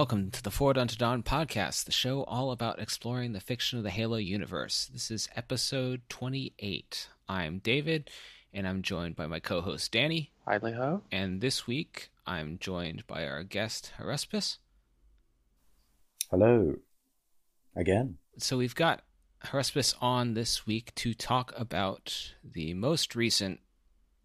Hello and welcome to the Forward Unto Dawn podcast, the show all about exploring the fiction of the Halo universe. This is episode 28. I'm David, and I'm joined by my co-host Danny. Idly ho. And this week, I'm joined by our guest Haruspis. Hello, again. So we've got Haruspis on this week to talk about the most recent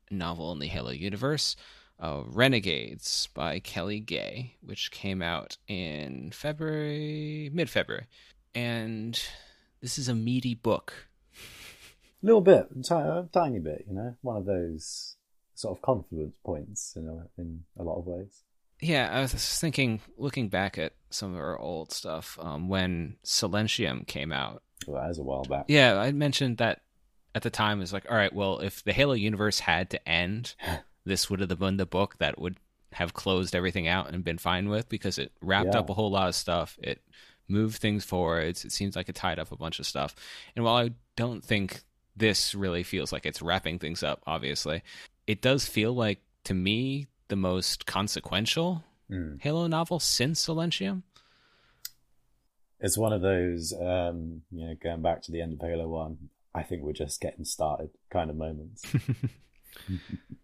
novel in the Halo universe, uh, Renegades by Kelly Gay, which came out in February, mid February. And this is a meaty book. A little bit, a tiny bit, you know, one of those sort of confluence points in a, in a lot of ways. Yeah, I was thinking, looking back at some of our old stuff, um, when Silentium came out. Well, that was a while back. Yeah, I mentioned that at the time. It was like, all right, well, if the Halo universe had to end, this would have been the book that would have closed everything out and been fine with because it wrapped Yeah. up a whole lot of stuff. It moved things forwards. It seems like it tied up a bunch of stuff. And while I don't think this really feels like it's wrapping things up, obviously, it does feel like to me the most consequential Mm. Halo novel since Silentium. It's one of those, um, you know, going back to the end of Halo 1, I think we're just getting started kind of moments.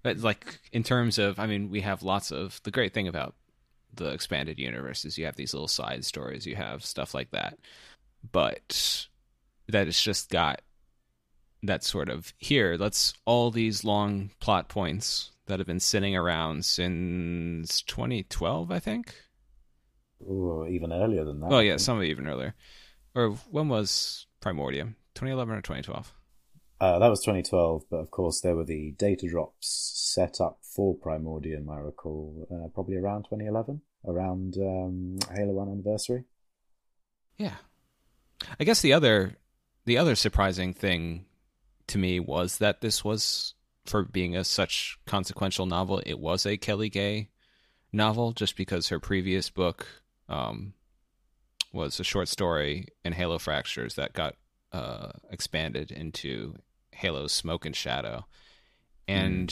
But like in terms of, I mean, we have lots of the great thing about the expanded universe is you have these little side stories, you have stuff like that, but that it's just got that sort of here. Let's all these long plot points that have been sitting around since 2012, I think. Ooh, even earlier than that. Oh yeah, some even earlier. Or when was Primordium? 2011 or 2012? Uh, that was 2012, but of course there were the data drops set up for Primordium, I recall, uh, probably around 2011, around um, Halo 1 anniversary. Yeah. I guess the other the other surprising thing to me was that this was for being a such consequential novel, it was a Kelly Gay novel just because her previous book um, was a short story in Halo Fractures that got uh, expanded into Halo Smoke and Shadow. And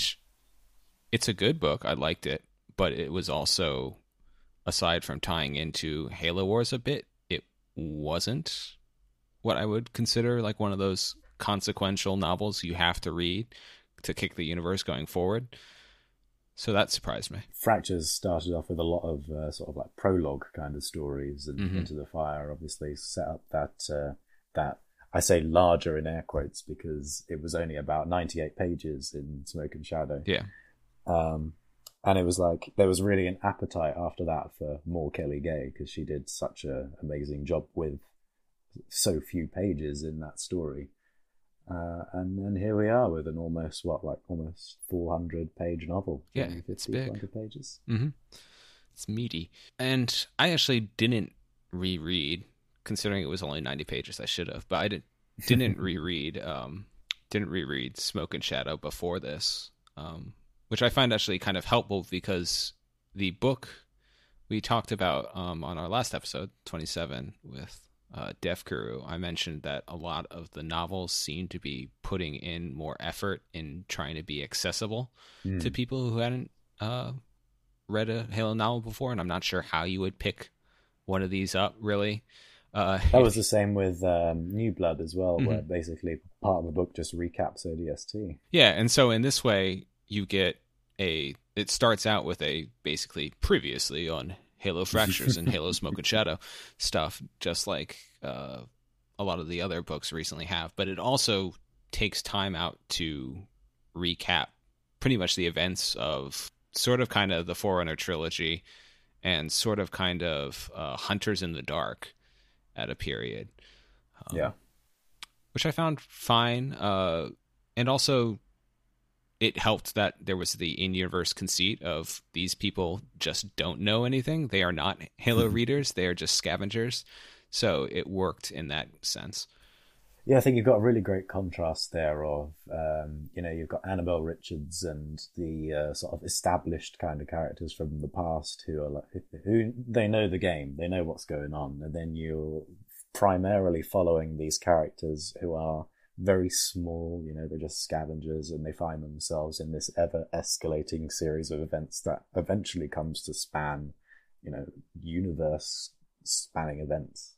it's a good book. I liked it, but it was also aside from tying into Halo Wars a bit, it wasn't what I would consider like one of those consequential novels you have to read to kick the universe going forward. So that surprised me. Fractures started off with a lot of uh, sort of like prologue kind of stories, and Mhm. Into the Fire obviously set up that uh, that I say larger in air quotes because it was only about ninety eight pages in Smoke and Shadow. Yeah. Um, and it was like there was really an appetite after that for more Kelly Gay because she did such a amazing job with so few pages in that story. Uh, and then here we are with an almost what like almost 400 page novel. Yeah, 250, it's big. 400 pages. Mm-hmm. It's meaty. And I actually didn't reread, considering it was only 90 pages. I should have, but I didn't, didn't reread, um, didn't reread Smoke and Shadow before this, um, which I find actually kind of helpful because the book we talked about um, on our last episode, 27, with uh, Def Guru, I mentioned that a lot of the novels seem to be putting in more effort in trying to be accessible Hmm. to people who hadn't uh, read a Halo novel before, and I'm not sure how you would pick one of these up. Really, uh, That was the same with um, New Blood as well, where Mhm. basically part of the book just recaps ODST. yeah. And so in this way, you get a. It starts out with a basically previously on Halo Fractures and Halo Smoke and Shadow stuff, just like uh, a lot of the other books recently have. But it also takes time out to recap pretty much the events of sort of kind of the Forerunner trilogy and sort of kind of uh, Hunters in the Dark at a period. Um, Yeah. Which I found fine. Uh, and also, it helped that there was the in universe conceit of these people just don't know anything. They are not Halo readers, they are just scavengers. So it worked in that sense. Yeah, I think you've got a really great contrast there of, um, you know, you've got Annabelle Richards and the uh, sort of established kind of characters from the past who are like, who they know the game, they know what's going on, and then you're primarily following these characters who are very small, you know, they're just scavengers and they find themselves in this ever escalating series of events that eventually comes to span you know universe spanning events.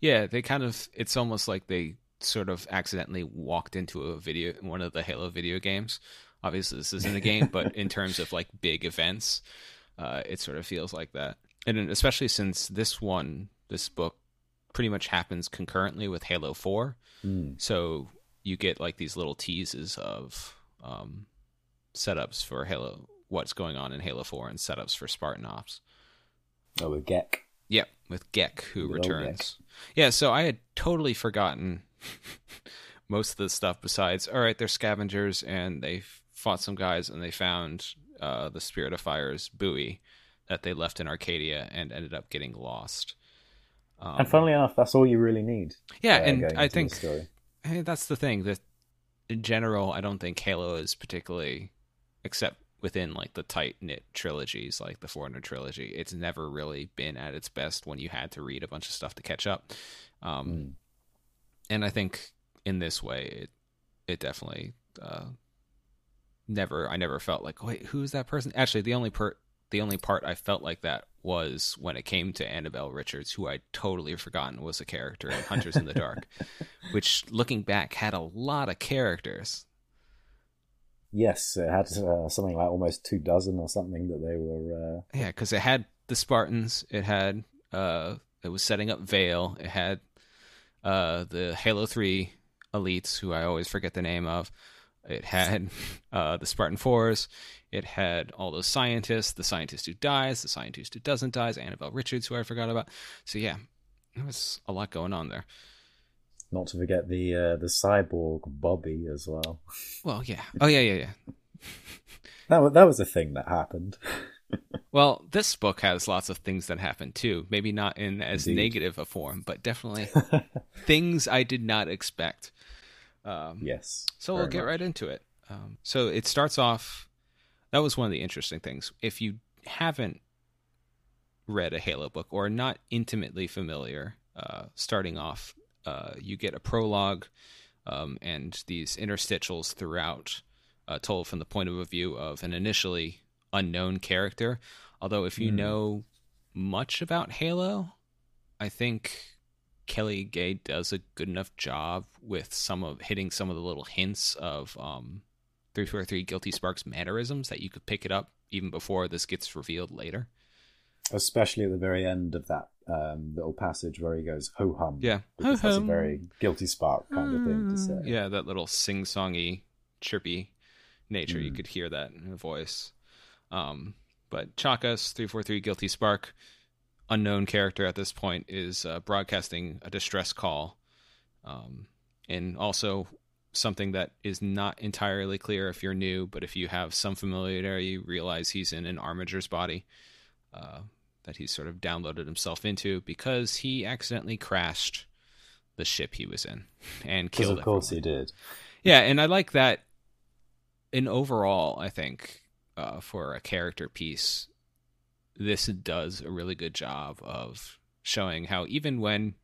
Yeah, they kind of. It's almost like they sort of accidentally walked into a video, one of the Halo video games. Obviously, this isn't a game, but in terms of like big events, uh, it sort of feels like that. And especially since this one, this book, pretty much happens concurrently with Halo Four, Mm. so you get like these little teases of um, setups for Halo, what's going on in Halo Four, and setups for Spartan Ops. Oh, with Gek. Yep, with Gek who Good returns. Yeah, so I had totally forgotten most of the stuff besides all right, they're scavengers and they fought some guys and they found uh, the Spirit of Fire's buoy that they left in Arcadia and ended up getting lost. Um, and funnily enough, that's all you really need. yeah, uh, and I think. Hey, that's the thing that in general, I don't think Halo is particularly, except within like the tight knit trilogies, like the Forerunner trilogy. It's never really been at its best when you had to read a bunch of stuff to catch up. Um, Mm. And I think in this way, it it definitely uh, never. I never felt like, wait, who's that person? Actually, the only per the only part I felt like that was when it came to Annabelle Richards, who I'd totally forgotten was a character in Hunters in the Dark, which looking back had a lot of characters. Yes, it had uh, something like almost two dozen or something that they were. Uh, Yeah, because it had the Spartans, it had uh, it was setting up Vale, it had uh, the Halo Three elites, who I always forget the name of. It had uh, the Spartan Fours. It had all those scientists, the scientist who dies, the scientist who doesn't dies, Annabelle Richards, who I forgot about. So yeah, there was a lot going on there. not to forget the uh, the cyborg Bobby as well. Well, yeah. Oh yeah, yeah, yeah. That that was a thing that happened. Well, this book has lots of things that happen too. Maybe not in as Indeed. negative a form, but definitely things I did not expect. Um, yes. So we'll get much. right into it. Um, so it starts off. That was one of the interesting things. If you haven't read a Halo book or are not intimately familiar, uh, starting off, uh, you get a prologue um, and these interstitials throughout, uh, told from the point of view of an initially unknown character. Although, if you Hmm. know much about Halo, I think Kelly Gay does a good enough job with some of hitting some of the little hints of um, 343 Guilty Sparks mannerisms that you could pick it up even before this gets revealed later. Especially at the very end of that um, little passage where he goes ho hum. Yeah. because that's a very guilty spark kind of thing to say. Yeah, that little sing songy, chirpy nature. You Mm. could hear that in her voice. Um, but Chakas, 343 Guilty Spark, unknown character at this point, is uh, broadcasting a distress call. Um, and also something that is not entirely clear if you're new, but if you have some familiarity, you realize he's in an Armiger's body uh, that he's sort of downloaded himself into because he accidentally crashed the ship he was in and killed of course everyone. he did. Yeah, and I like that. In overall, I think uh, for a character piece, this does a really good job of showing how even when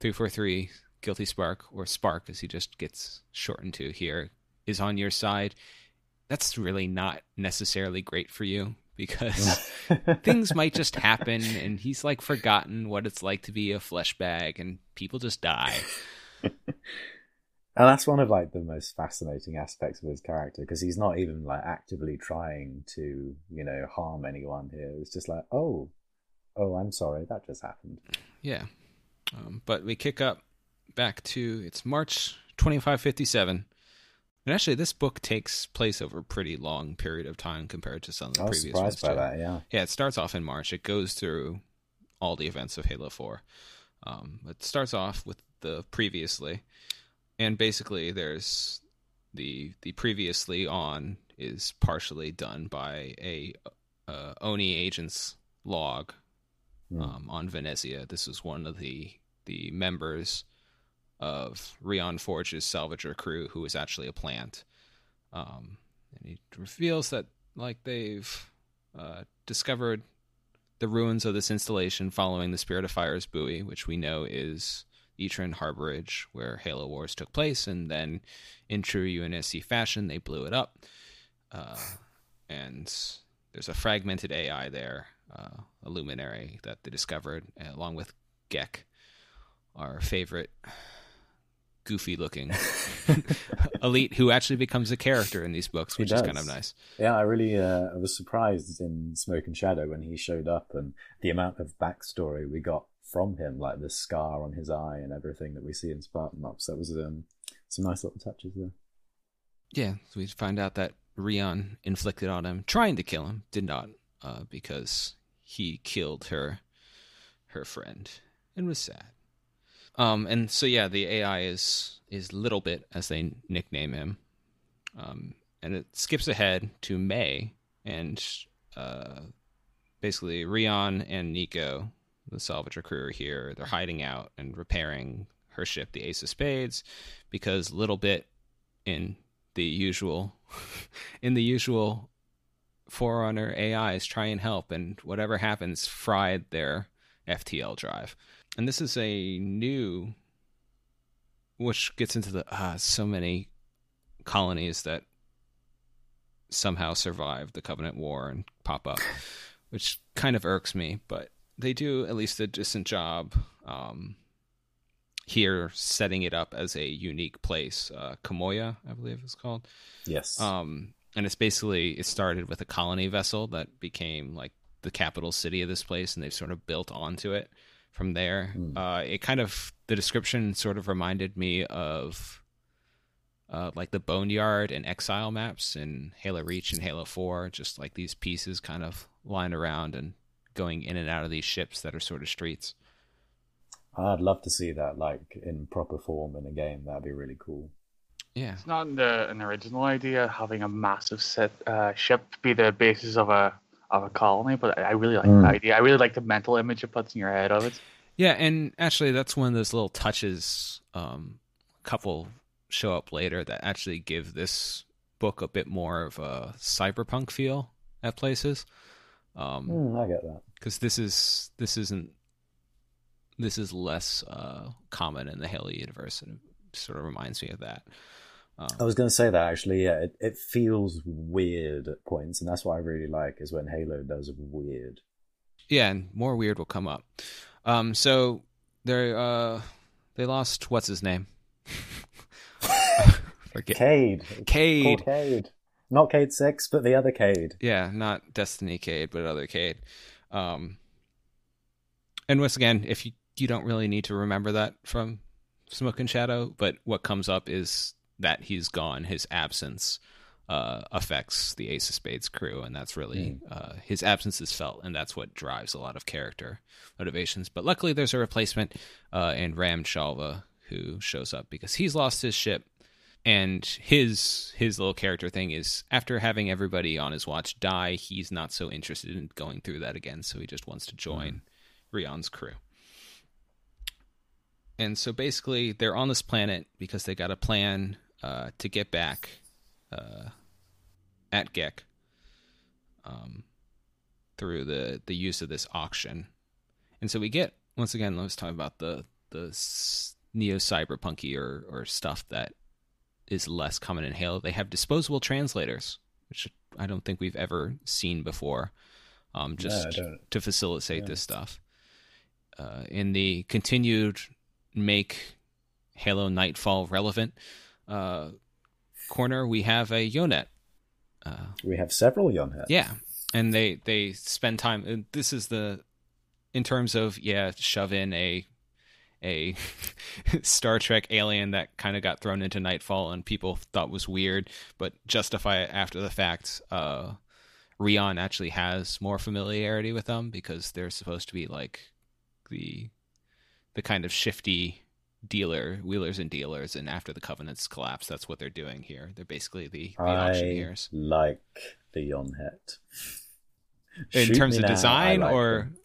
three four three guilty spark or spark as he just gets shortened to here is on your side, that's really not necessarily great for you because things might just happen and he's like forgotten what it's like to be a flesh bag and people just die. And that's one of like the most fascinating aspects of his character because he's not even like actively trying to, you know, harm anyone here. It's just like, oh, oh, I'm sorry, that just happened. Yeah. Um, but we kick up back to it's March 2557. And actually, this book takes place over a pretty long period of time compared to some of the I was previous ones. surprised by that. Yeah, Yeah, it starts off in March. It goes through all the events of Halo 4. Um, it starts off with the previously, and basically there's the the previously on is partially done by a uh, Oni agent's log Hmm. um, on Venezia. This is one of the the members of Rion Forge's salvager crew who is actually a plant. Um, and he reveals that like they've uh, discovered the ruins of this installation following the Spirit of Fire's buoy, which we know is Etran Harborage, where Halo Wars took place, and then in true UNSC fashion, they blew it up. Uh, and there's a fragmented AI there uh, a luminary that they discovered, along with Gek, our favorite goofy looking elite who actually becomes a character in these books, which is kind of nice. Yeah, I really uh, I was surprised in Smoke and Shadow when he showed up and the amount of backstory we got from him, like the scar on his eye and everything that we see in Spartan Ops. That was um, some nice little touches there. Yeah, so we find out that Rion inflicted on him, trying to kill him, did not, uh, because he killed her, her friend, and was sad. Um, and so yeah, the AI is is little bit as they nickname him, um, and it skips ahead to May, and uh, basically Rion and Nico, the salvager crew, are here. They're hiding out and repairing her ship, the Ace of Spades, because Littlebit, in the usual, in the usual Forerunner AIs, try and help, and whatever happens, fried their FTL drive and this is a new, which gets into the uh, so many colonies that somehow survive the Covenant War and pop up, which kind of irks me. But they do at least a decent job um, here, setting it up as a unique place. Uh, Kamoya, I believe it's called. Yes. Um, and it's basically it started with a colony vessel that became like the capital city of this place, and they've sort of built onto it from there. Mm. Uh, it kind of the description sort of reminded me of uh, like the Boneyard and Exile maps in Halo Reach and Halo Four, just like these pieces kind of lying around and going in and out of these ships that are sort of streets. I'd love to see that like in proper form in a game. That'd be really cool. Yeah, it's not the, an original idea having a massive set uh, ship be the basis of a of a colony, but I really like mm. the idea. I really like the mental image it puts in your head of it. Yeah, and actually, that's one of those little touches. Um, a couple show up later that actually give this book a bit more of a cyberpunk feel at places. Um, mm, I get that because this is this isn't this is less uh, common in the Halo universe, and it sort of reminds me of that. Um, I was going to say that actually, yeah, it, it feels weird at points, and that's what I really like is when Halo does weird. Yeah, and more weird will come up. Um, so they uh they lost what's his name? Forget. Cade. Cade. Cade. Not Cayde Six, but the other Cade. Yeah, not Destiny Cayde, but other Cade. Um, and once again, if you you don't really need to remember that from Smoke and Shadow, but what comes up is that he's gone, his absence uh, affects the Ace of Spades crew, and that's really mm. uh, his absence is felt, and that's what drives a lot of character motivations. But luckily, there's a replacement uh, in Ram Shalva who shows up because he's lost his ship, and his his little character thing is after having everybody on his watch die, he's not so interested in going through that again, so he just wants to join mm. Rion's crew. And so basically, they're on this planet because they got a plan uh, to get back uh, at Gek um, through the the use of this auction, and so we get once again. Let's talk about the the neo cyberpunky or or stuff that is less common in Halo. They have disposable translators, which I don't think we've ever seen before, um, just no, to facilitate yeah. this stuff. Uh, in the continued make Halo Nightfall relevant uh, corner, we have a Yonhet. Uh, we have several Yonhet. Yeah, and they they spend time. This is the in terms of yeah, shove in a a Star Trek alien that kind of got thrown into Nightfall and people thought was weird, but justify it after the fact. Uh, Rion actually has more familiarity with them because they're supposed to be like the the kind of shifty dealer wheelers and dealers and after the covenants collapse that's what they're doing here they're basically the, the I auctioneers like the Yonhet in Shoot terms of now. design like or them.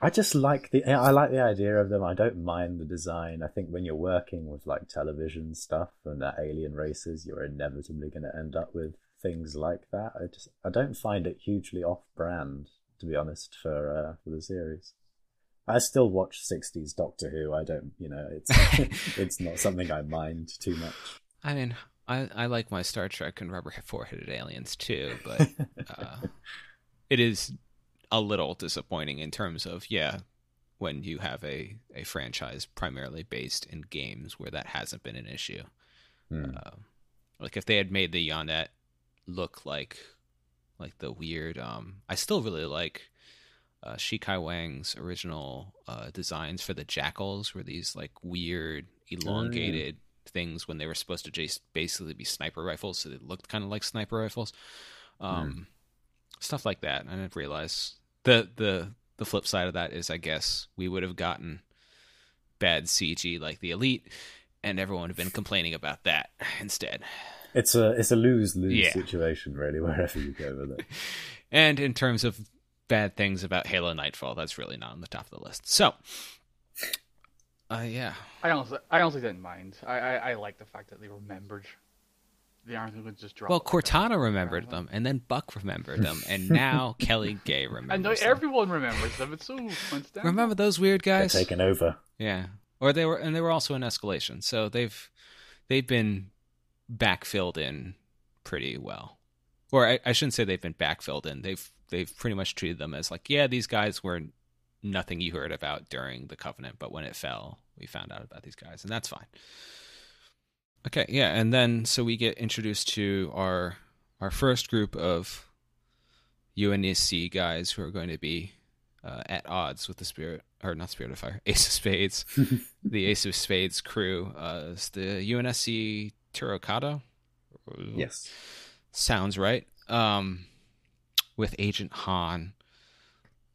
I just like the I like the idea of them. I don't mind the design. I think when you're working with like television stuff and that alien races, you're inevitably going to end up with things like that. I just I don't find it hugely off-brand, to be honest, for uh, for the series. I still watch '60s Doctor Who. I don't, you know, it's it's not something I mind too much. I mean, I I like my Star Trek and rubber four-headed aliens too, but uh, it is a little disappointing in terms of yeah, when you have a a franchise primarily based in games where that hasn't been an issue. Hmm. Uh, like if they had made the Yonhet look like like the weird um I still really like uh Shikai Wang's original uh designs for the jackals were these like weird elongated things when they were supposed to just basically be sniper rifles so they looked kind of like sniper rifles. Um stuff like that. I didn't realize the the the flip side of that is I guess we would have gotten bad CG like the Elite and everyone would have been complaining about that instead. It's a it's a lose lose Yeah. situation really wherever you go with it. And in terms of bad things about Halo Nightfall, that's really not on the top of the list. So, uh, yeah, I honestly, I honestly didn't mind. I, I, I like the fact that they remembered. They aren't going to just drop. well, it like. Cortana remembered them, and then Buck remembered them, and now Kelly Gay And remembers now them. everyone remembers them. It's so coincidental. Remember those weird They're guys? taken over. Yeah, or they were, and they were also in escalation, so they've they've been backfilled in pretty well. Or I, I shouldn't say they've been backfilled in. They've they've pretty much treated them as like, yeah, these guys were nothing you heard about during the Covenant, but when it fell, we found out about these guys, and that's fine. Okay, yeah, and then so we get introduced to our our first group of UNSC guys who are going to be uh, at odds with the spirit or not spirit of fire ace of spades the ace of spades crew. Uh is the unsc Terracotta. Yes. sounds right. Um with agent han.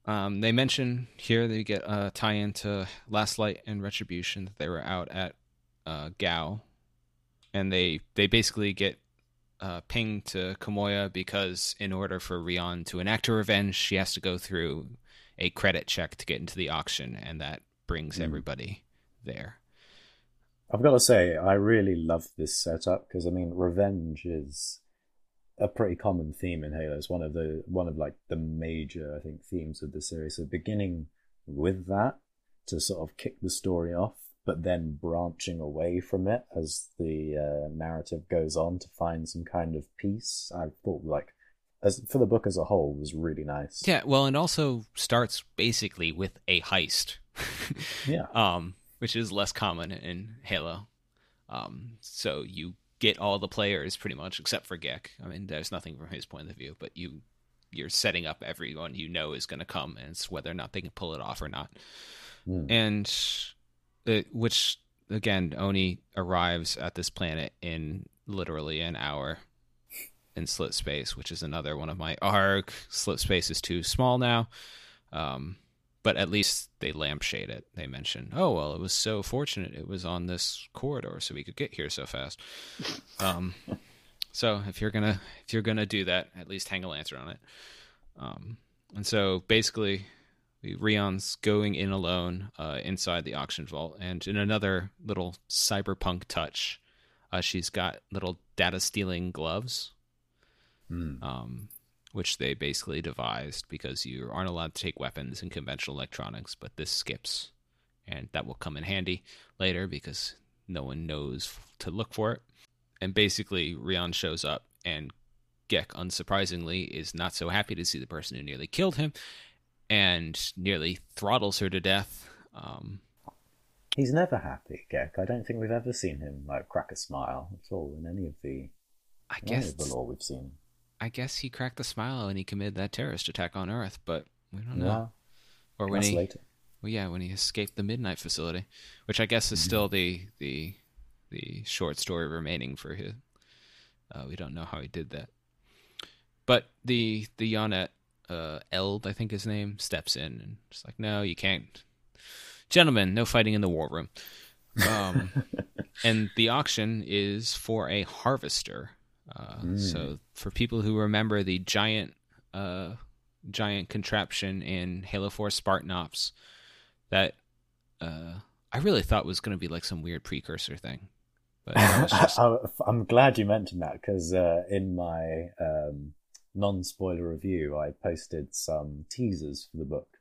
Um they mention here they get a tie into last light and retribution that they were out at uh gao and they they basically get uh, pinged to Kamoya because in order for Rion to enact her revenge, she has to go through a credit check to get into the auction, and that brings Mm. everybody there. I've got to say, I really love this setup because I mean, revenge is a pretty common theme in Halo. It's one of the one of like the major, I think, themes of the series. So beginning with that to sort of kick the story off, but then branching away from it as the uh, narrative goes on to find some kind of peace. I thought like. As, for the book as a whole was really nice. Yeah, well, and also starts basically with a heist, Yeah. um, which is less common in Halo. Um, so you get all the players pretty much, except for Gek. I mean, there's nothing from his point of view, but you you're setting up everyone you know is going to come, and it's whether or not they can pull it off or not. Mm. and it, which again oni arrives at this planet in literally an hour in slipspace which is another one of my arc. Slipspace is too small now. Um, but at least they lampshade it. They mention oh well it was so fortunate it was on this corridor so we could get here so fast. Um, so if you're gonna if you're gonna do that at least hang a lantern on it. Um, and so basically Rion's going in alone uh, inside the auction vault, and in another little cyberpunk touch, uh, she's got little data stealing gloves, Mm. um, which they basically devised because you aren't allowed to take weapons in conventional electronics, but this skips, and that will come in handy later because no one knows to look for it. And basically, Rion shows up, and Gek, unsurprisingly, is not so happy to see the person who nearly killed him and nearly throttles her to death. Um, He's never happy, Gek. I don't think we've ever seen him like crack a smile at all in any of the I guess the lore we've seen. I guess he cracked the smile when he committed that terrorist attack on Earth, but we don't know. No, or when that's he, later. well, yeah, when he escaped the Midnight facility, which I guess is still the the the short story remaining for his. Uh, we don't know how he did that, but the the Yonhet uh, Eld, I think his name, steps in and just like, no, you can't, gentlemen, no fighting in the war room. Um, and the auction is for a harvester. Uh, Mm. So for people who remember the giant, uh, giant contraption in Halo Four Spartan Ops, that uh, I really thought was going to be like some weird precursor thing, but just I, I'm glad you mentioned that because uh, in my um, non-spoiler review, I posted some teasers for the book,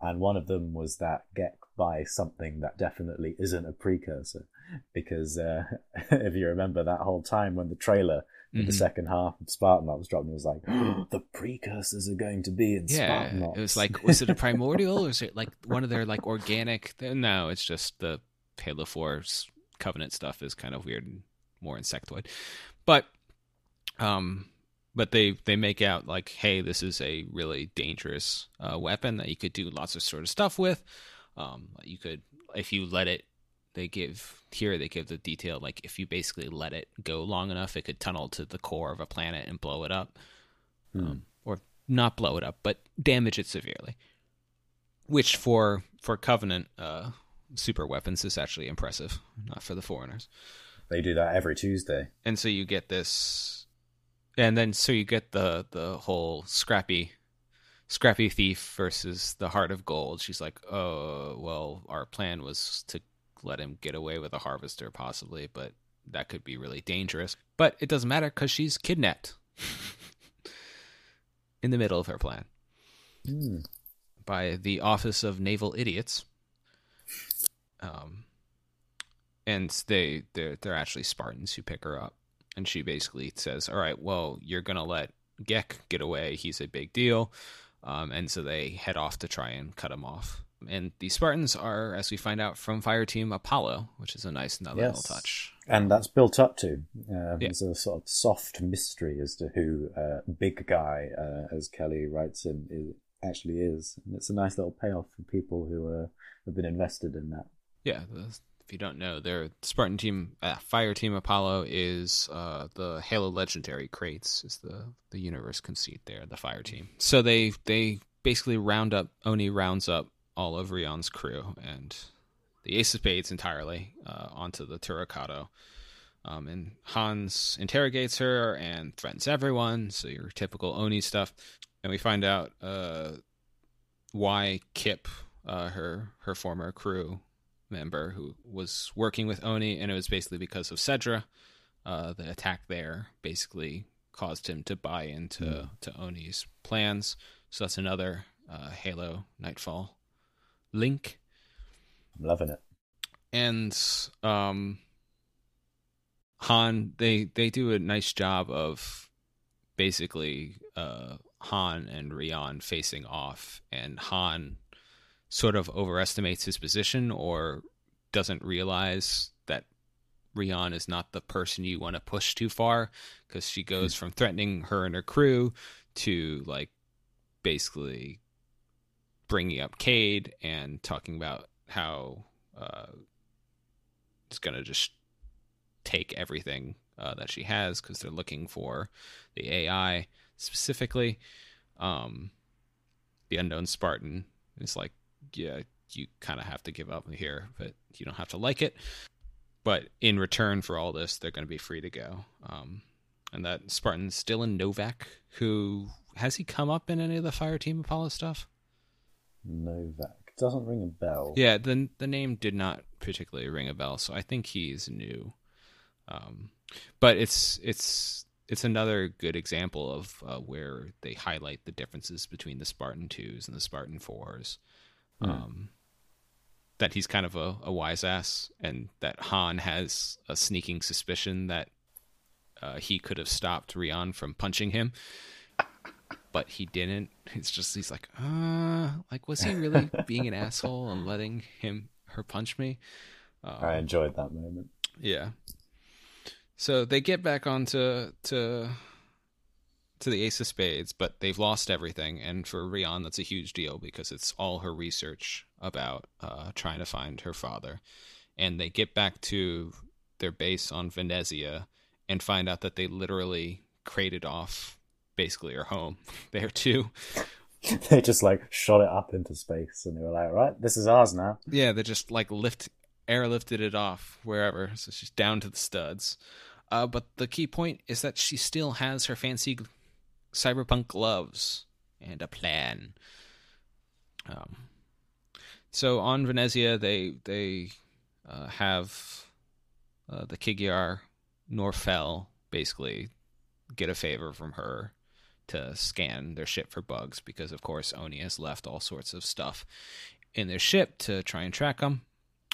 and one of them was that Gek by something that definitely isn't a precursor, because uh, if you remember that whole time when the trailer mm-hmm. the second half of Spartan was dropping, it was like oh, the precursors are going to be in yeah, Spartan. It was like, was it a primordial or is it like one of their like organic? No, it's just the Halo 4's Covenant stuff is kind of weird and more insectoid, but um but they they make out like hey this is a really dangerous uh, weapon that you could do lots of sort of stuff with. Um, you could if you let it they give here they give the detail like if you basically let it go long enough it could tunnel to the core of a planet and blow it up. Hmm. um, or not blow it up but damage it severely. Which for for covenant uh, super weapons is actually impressive not for the foreigners. They do that every tuesday. And so you get this and then so you get the the whole scrappy scrappy thief versus the heart of gold. She's like oh well our plan was to let him get away with a harvester possibly but that could be really dangerous. But it doesn't matter because she's kidnapped in the middle of her plan. Mm. by the office of naval idiots. Um and they they're, they're actually spartans who pick her up and she basically says, "All right, well, you're gonna let Gek get away. He's a big deal." Um, and so they head off to try and cut him off. And the Spartans are, as we find out, from Fire Team Apollo, which is a nice another yes. little touch. And that's built up to. Uh, yeah. There's a sort of soft mystery as to who uh, Big Guy, uh, as Kelly writes in, is, actually is. And it's a nice little payoff for people who uh, have been invested in that. Yeah, the if you don't know, their Spartan team, uh, Fire Team Apollo is uh, the Halo Legendary crates is the the universe conceit there. The Fire Team. So they they basically round up Oni rounds up all of Rion's crew and the Ace of Spades entirely uh, onto the Turricato. Um, and Hans interrogates her and threatens everyone. So your typical Oni stuff. And we find out uh, why Kip, uh, her her former crew, member who was working with Oni, and it was basically because of Sedra. Uh, the attack there basically caused him to buy into mm. to Oni's plans. So that's another uh, Halo Nightfall link. I'm loving it. And um, Han, they they do a nice job of basically uh, Han and Rion facing off, and Han sort of overestimates his position or doesn't realize that Rion is not the person you want to push too far because she goes hmm. from threatening her and her crew to like basically bringing up Cade and talking about how uh, it's going to just take everything uh, that she has because they're looking for the AI specifically. Um, the unknown Spartan is like, yeah, you kind of have to give up here, but you don't have to like it. But in return for all this, they're going to be free to go. Um, and that Spartan's still in Novak, who has he come up in any of the Fire Team Apollo stuff? Novak doesn't ring a bell. Yeah, the the name did not particularly ring a bell, so I think he's new. Um, but it's it's it's another good example of uh, where they highlight the differences between the Spartan twos and the Spartan fours. Mm. Um, that he's kind of a, a wise ass, and that Han has a sneaking suspicion that uh, he could have stopped Rion from punching him, but he didn't. It's just he's like, uh, like was he really being an asshole and letting him her punch me? Um, I enjoyed that moment. Yeah. So they get back onto to to the Ace of Spades, but they've lost everything. And for Rion, that's a huge deal because it's all her research about uh, trying to find her father. And they get back to their base on Venezia and find out that they literally crated off basically her home there too. they just like shot it up into space and they were like, right, this is ours now. Yeah, they just like lift airlifted it off wherever. So she's down to the studs. Uh, but the key point is that she still has her fancy cyberpunk gloves and a plan. Um, so on Venezia, they they uh, have uh, the Magyar Norfel basically get a favor from her to scan their ship for bugs because, of course, Oni has left all sorts of stuff in their ship to try and track them.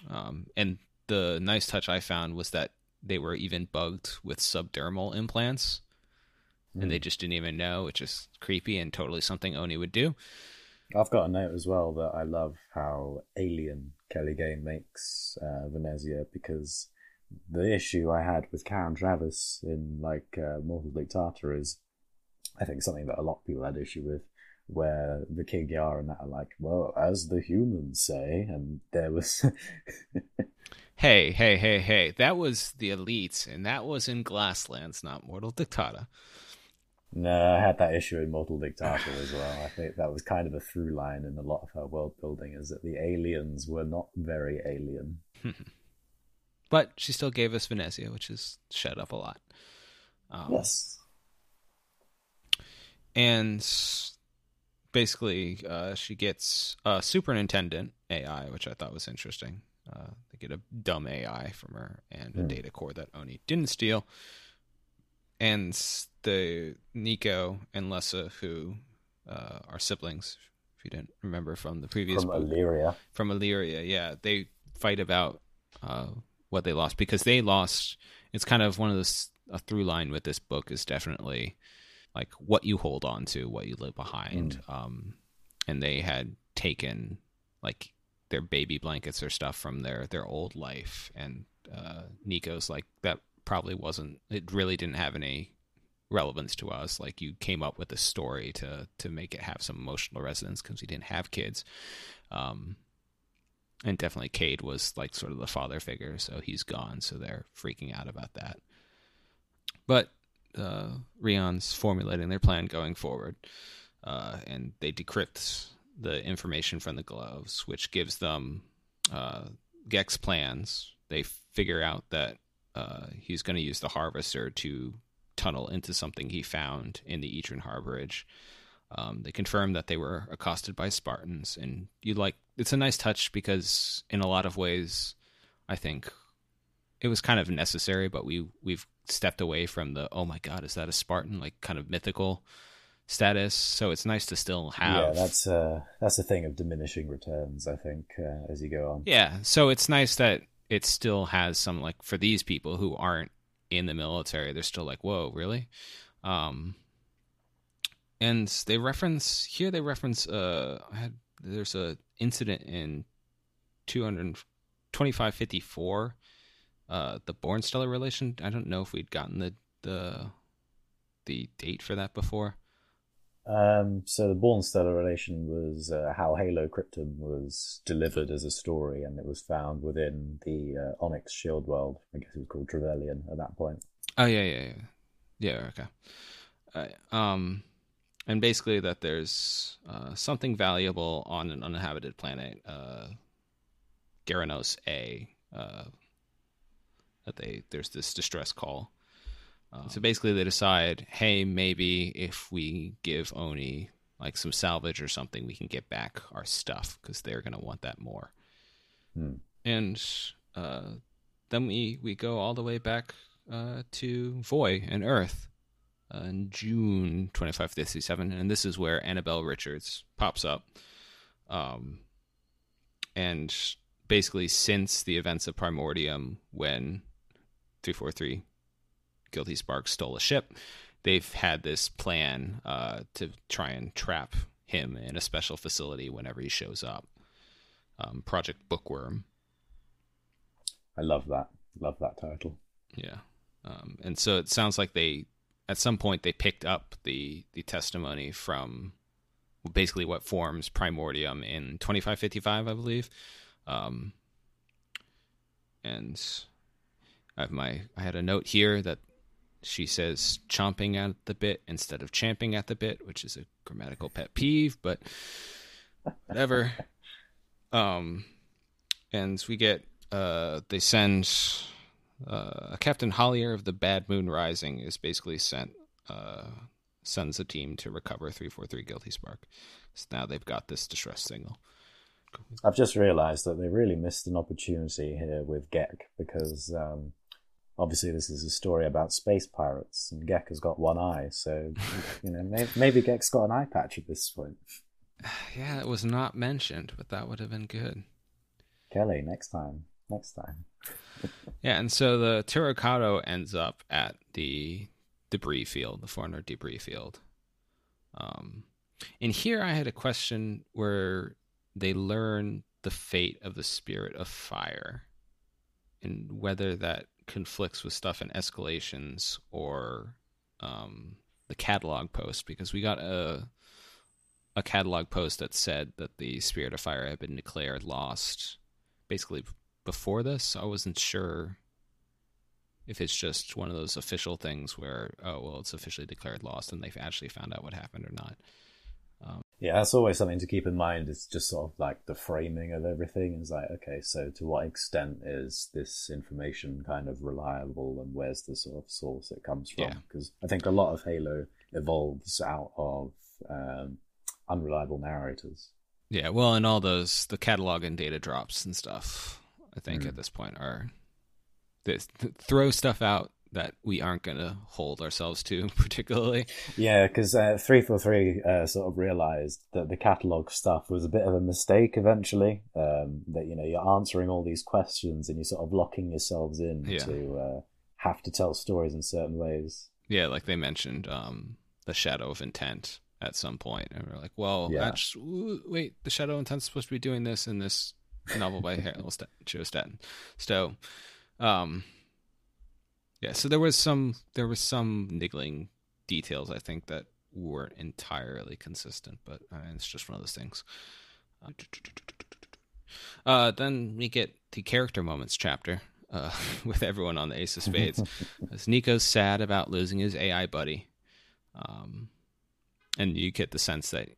Um, and the nice touch I found was that they were even bugged with subdermal implants, mm. and they hmm. just didn't even know, which is creepy and totally something Oni would do. I've got a note as well that I love how alien Kelly Gay makes uh, Venezia because the issue I had with Karen Traviss in like uh, Mortal Dictata is, I think something that a lot of people had issue with, where the Kig-Yar and that are like, well, as the humans say, and there was. hey, hey, hey, hey! That was the elites, and that was in Glasslands, not Mortal Dictata. No, I had that issue in Mortal Dictata as well. I think that was kind of a through line in a lot of her world building, is that the aliens were not very alien. but she still gave us Venezia, which is shut up a lot. Um, yes. And basically, uh, she gets a superintendent AI, which I thought was interesting. Uh, they get a dumb AI from her and a mm. data core that Oni didn't steal. And the Nico and Lessa, who uh, are siblings, if you didn't remember from the previous from book, Illyria, from Illyria, yeah, they fight about uh, what they lost because they lost. It's kind of one of the a through line with this book is definitely like what you hold on to, what you leave behind. Mm. Um, and they had taken like their baby blankets or stuff from their their old life, and uh, Nico's like that probably wasn't. It really didn't have any relevance to us. Like you came up with a story to to make it have some emotional resonance because we didn't have kids. Um, and definitely Cade was like sort of the father figure, so he's gone. So they're freaking out about that. But uh, Rion's formulating their plan going forward, uh, and they decrypt the information from the gloves, which gives them uh, Gex plans. They figure out that uh, he's going to use the harvester to tunnel into something he found in the Etran Harborage. Um, they confirm that they were accosted by Spartans, and you like it's a nice touch because in a lot of ways, I think it was kind of necessary, but we we've stepped away from the oh my god, is that a Spartan like kind of mythical status. So it's nice to still have. Yeah, that's uh that's the thing of diminishing returns. I think uh, as you go on. Yeah, so it's nice that it still has some like for these people who aren't in the military, they're still like, whoa, really? Um, and they reference here. They reference. Uh, had there's a incident in 22554 uh the Bornstellar relation i don't know if we'd gotten the the the date for that before um so the Bornstellar relation was uh, how halo Cryptum was delivered as a story and it was found within the uh, onyx shield world i guess it was called trevelyan at that point oh yeah yeah yeah yeah okay uh, um and basically that there's uh, something valuable on an uninhabited planet, uh, Garanos A. Uh, that they there's this distress call. Um, so basically, they decide, hey, maybe if we give Oni like some salvage or something, we can get back our stuff because they're gonna want that more. Hmm. And uh, then we we go all the way back uh, to Voi and Earth uh, in June 2557, and this is where Annabelle Richards pops up. Um, and basically, since the events of Primordium, when 343 Guilty Sparks stole a ship, they've had this plan uh, to try and trap him in a special facility whenever he shows up. Um, Project Bookworm. I love that. Love that title. Yeah. Um, and so it sounds like they at some point they picked up the the testimony from basically what forms primordium in 2555 i believe um, and i have my i had a note here that she says chomping at the bit instead of champing at the bit which is a grammatical pet peeve but whatever um and we get uh they send uh, Captain Hollier of the Bad Moon Rising is basically sent uh, sends a team to recover 343 Guilty Spark. So now they've got this distress signal. I've just realised that they really missed an opportunity here with Gek because um, obviously this is a story about space pirates, and Gek has got one eye, so you know maybe, maybe Gek's got an eye patch at this point. Yeah, it was not mentioned, but that would have been good. Kelly, next time, next time. Yeah, and so the Turakado ends up at the debris field, the Forerunner debris field. Um, and here I had a question where they learn the fate of the spirit of fire and whether that conflicts with stuff in escalations or um, the catalog post because we got a a catalog post that said that the spirit of fire had been declared lost basically before this. I wasn't sure if it's just one of those official things where oh well it's officially declared lost and they've actually found out what happened or not yeah that's always something to keep in mind it's just sort of like the framing of everything is like okay so to what extent is this information kind of reliable and where's the sort of source it comes from because yeah. i think a lot of halo evolves out of um, unreliable narrators yeah well and all those the catalog and data drops and stuff i think mm. at this point are this, throw stuff out that we aren't going to hold ourselves to particularly. Yeah, because uh, 343 uh, sort of realized that the catalog stuff was a bit of a mistake eventually. Um, that, you know, you're answering all these questions and you're sort of locking yourselves in yeah. to uh, have to tell stories in certain ways. Yeah, like they mentioned um, the Shadow of Intent at some point, and we're like, well, yeah. actually, wait, the Shadow of Intent is supposed to be doing this in this novel by Harold Joe Staten. So, um, yeah, so there was some there was some niggling details I think that weren't entirely consistent, but uh, it's just one of those things. Uh, then we get the character moments chapter uh, with everyone on the Ace of Spades. As Nico's sad about losing his AI buddy, um, and you get the sense that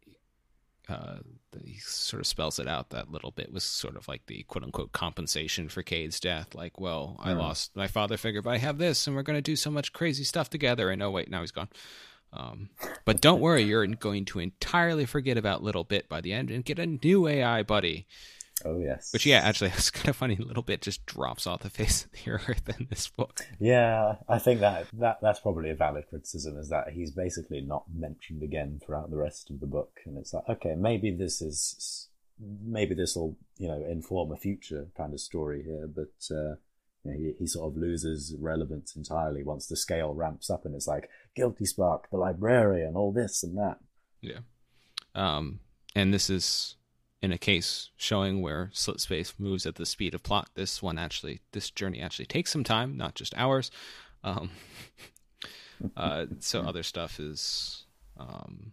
uh, he sort of spells it out. That little bit was sort of like the quote unquote compensation for Cade's death. Like, well, I lost my father figure, but I have this, and we're going to do so much crazy stuff together. And oh, wait, now he's gone. Um, but don't worry, you're going to entirely forget about Little Bit by the end and get a new AI buddy. Oh yes. Which yeah, actually, it's kind of funny. A little bit just drops off the face of the earth in this book. Yeah, I think that that that's probably a valid criticism. Is that he's basically not mentioned again throughout the rest of the book, and it's like, okay, maybe this is maybe this will you know inform a future kind of story here, but uh, you know, he, he sort of loses relevance entirely once the scale ramps up, and it's like Guilty Spark, the librarian, all this and that. Yeah, um, and this is in a case showing where slipspace moves at the speed of plot, this one actually, this journey actually takes some time, not just hours. Um, uh, so other stuff is um,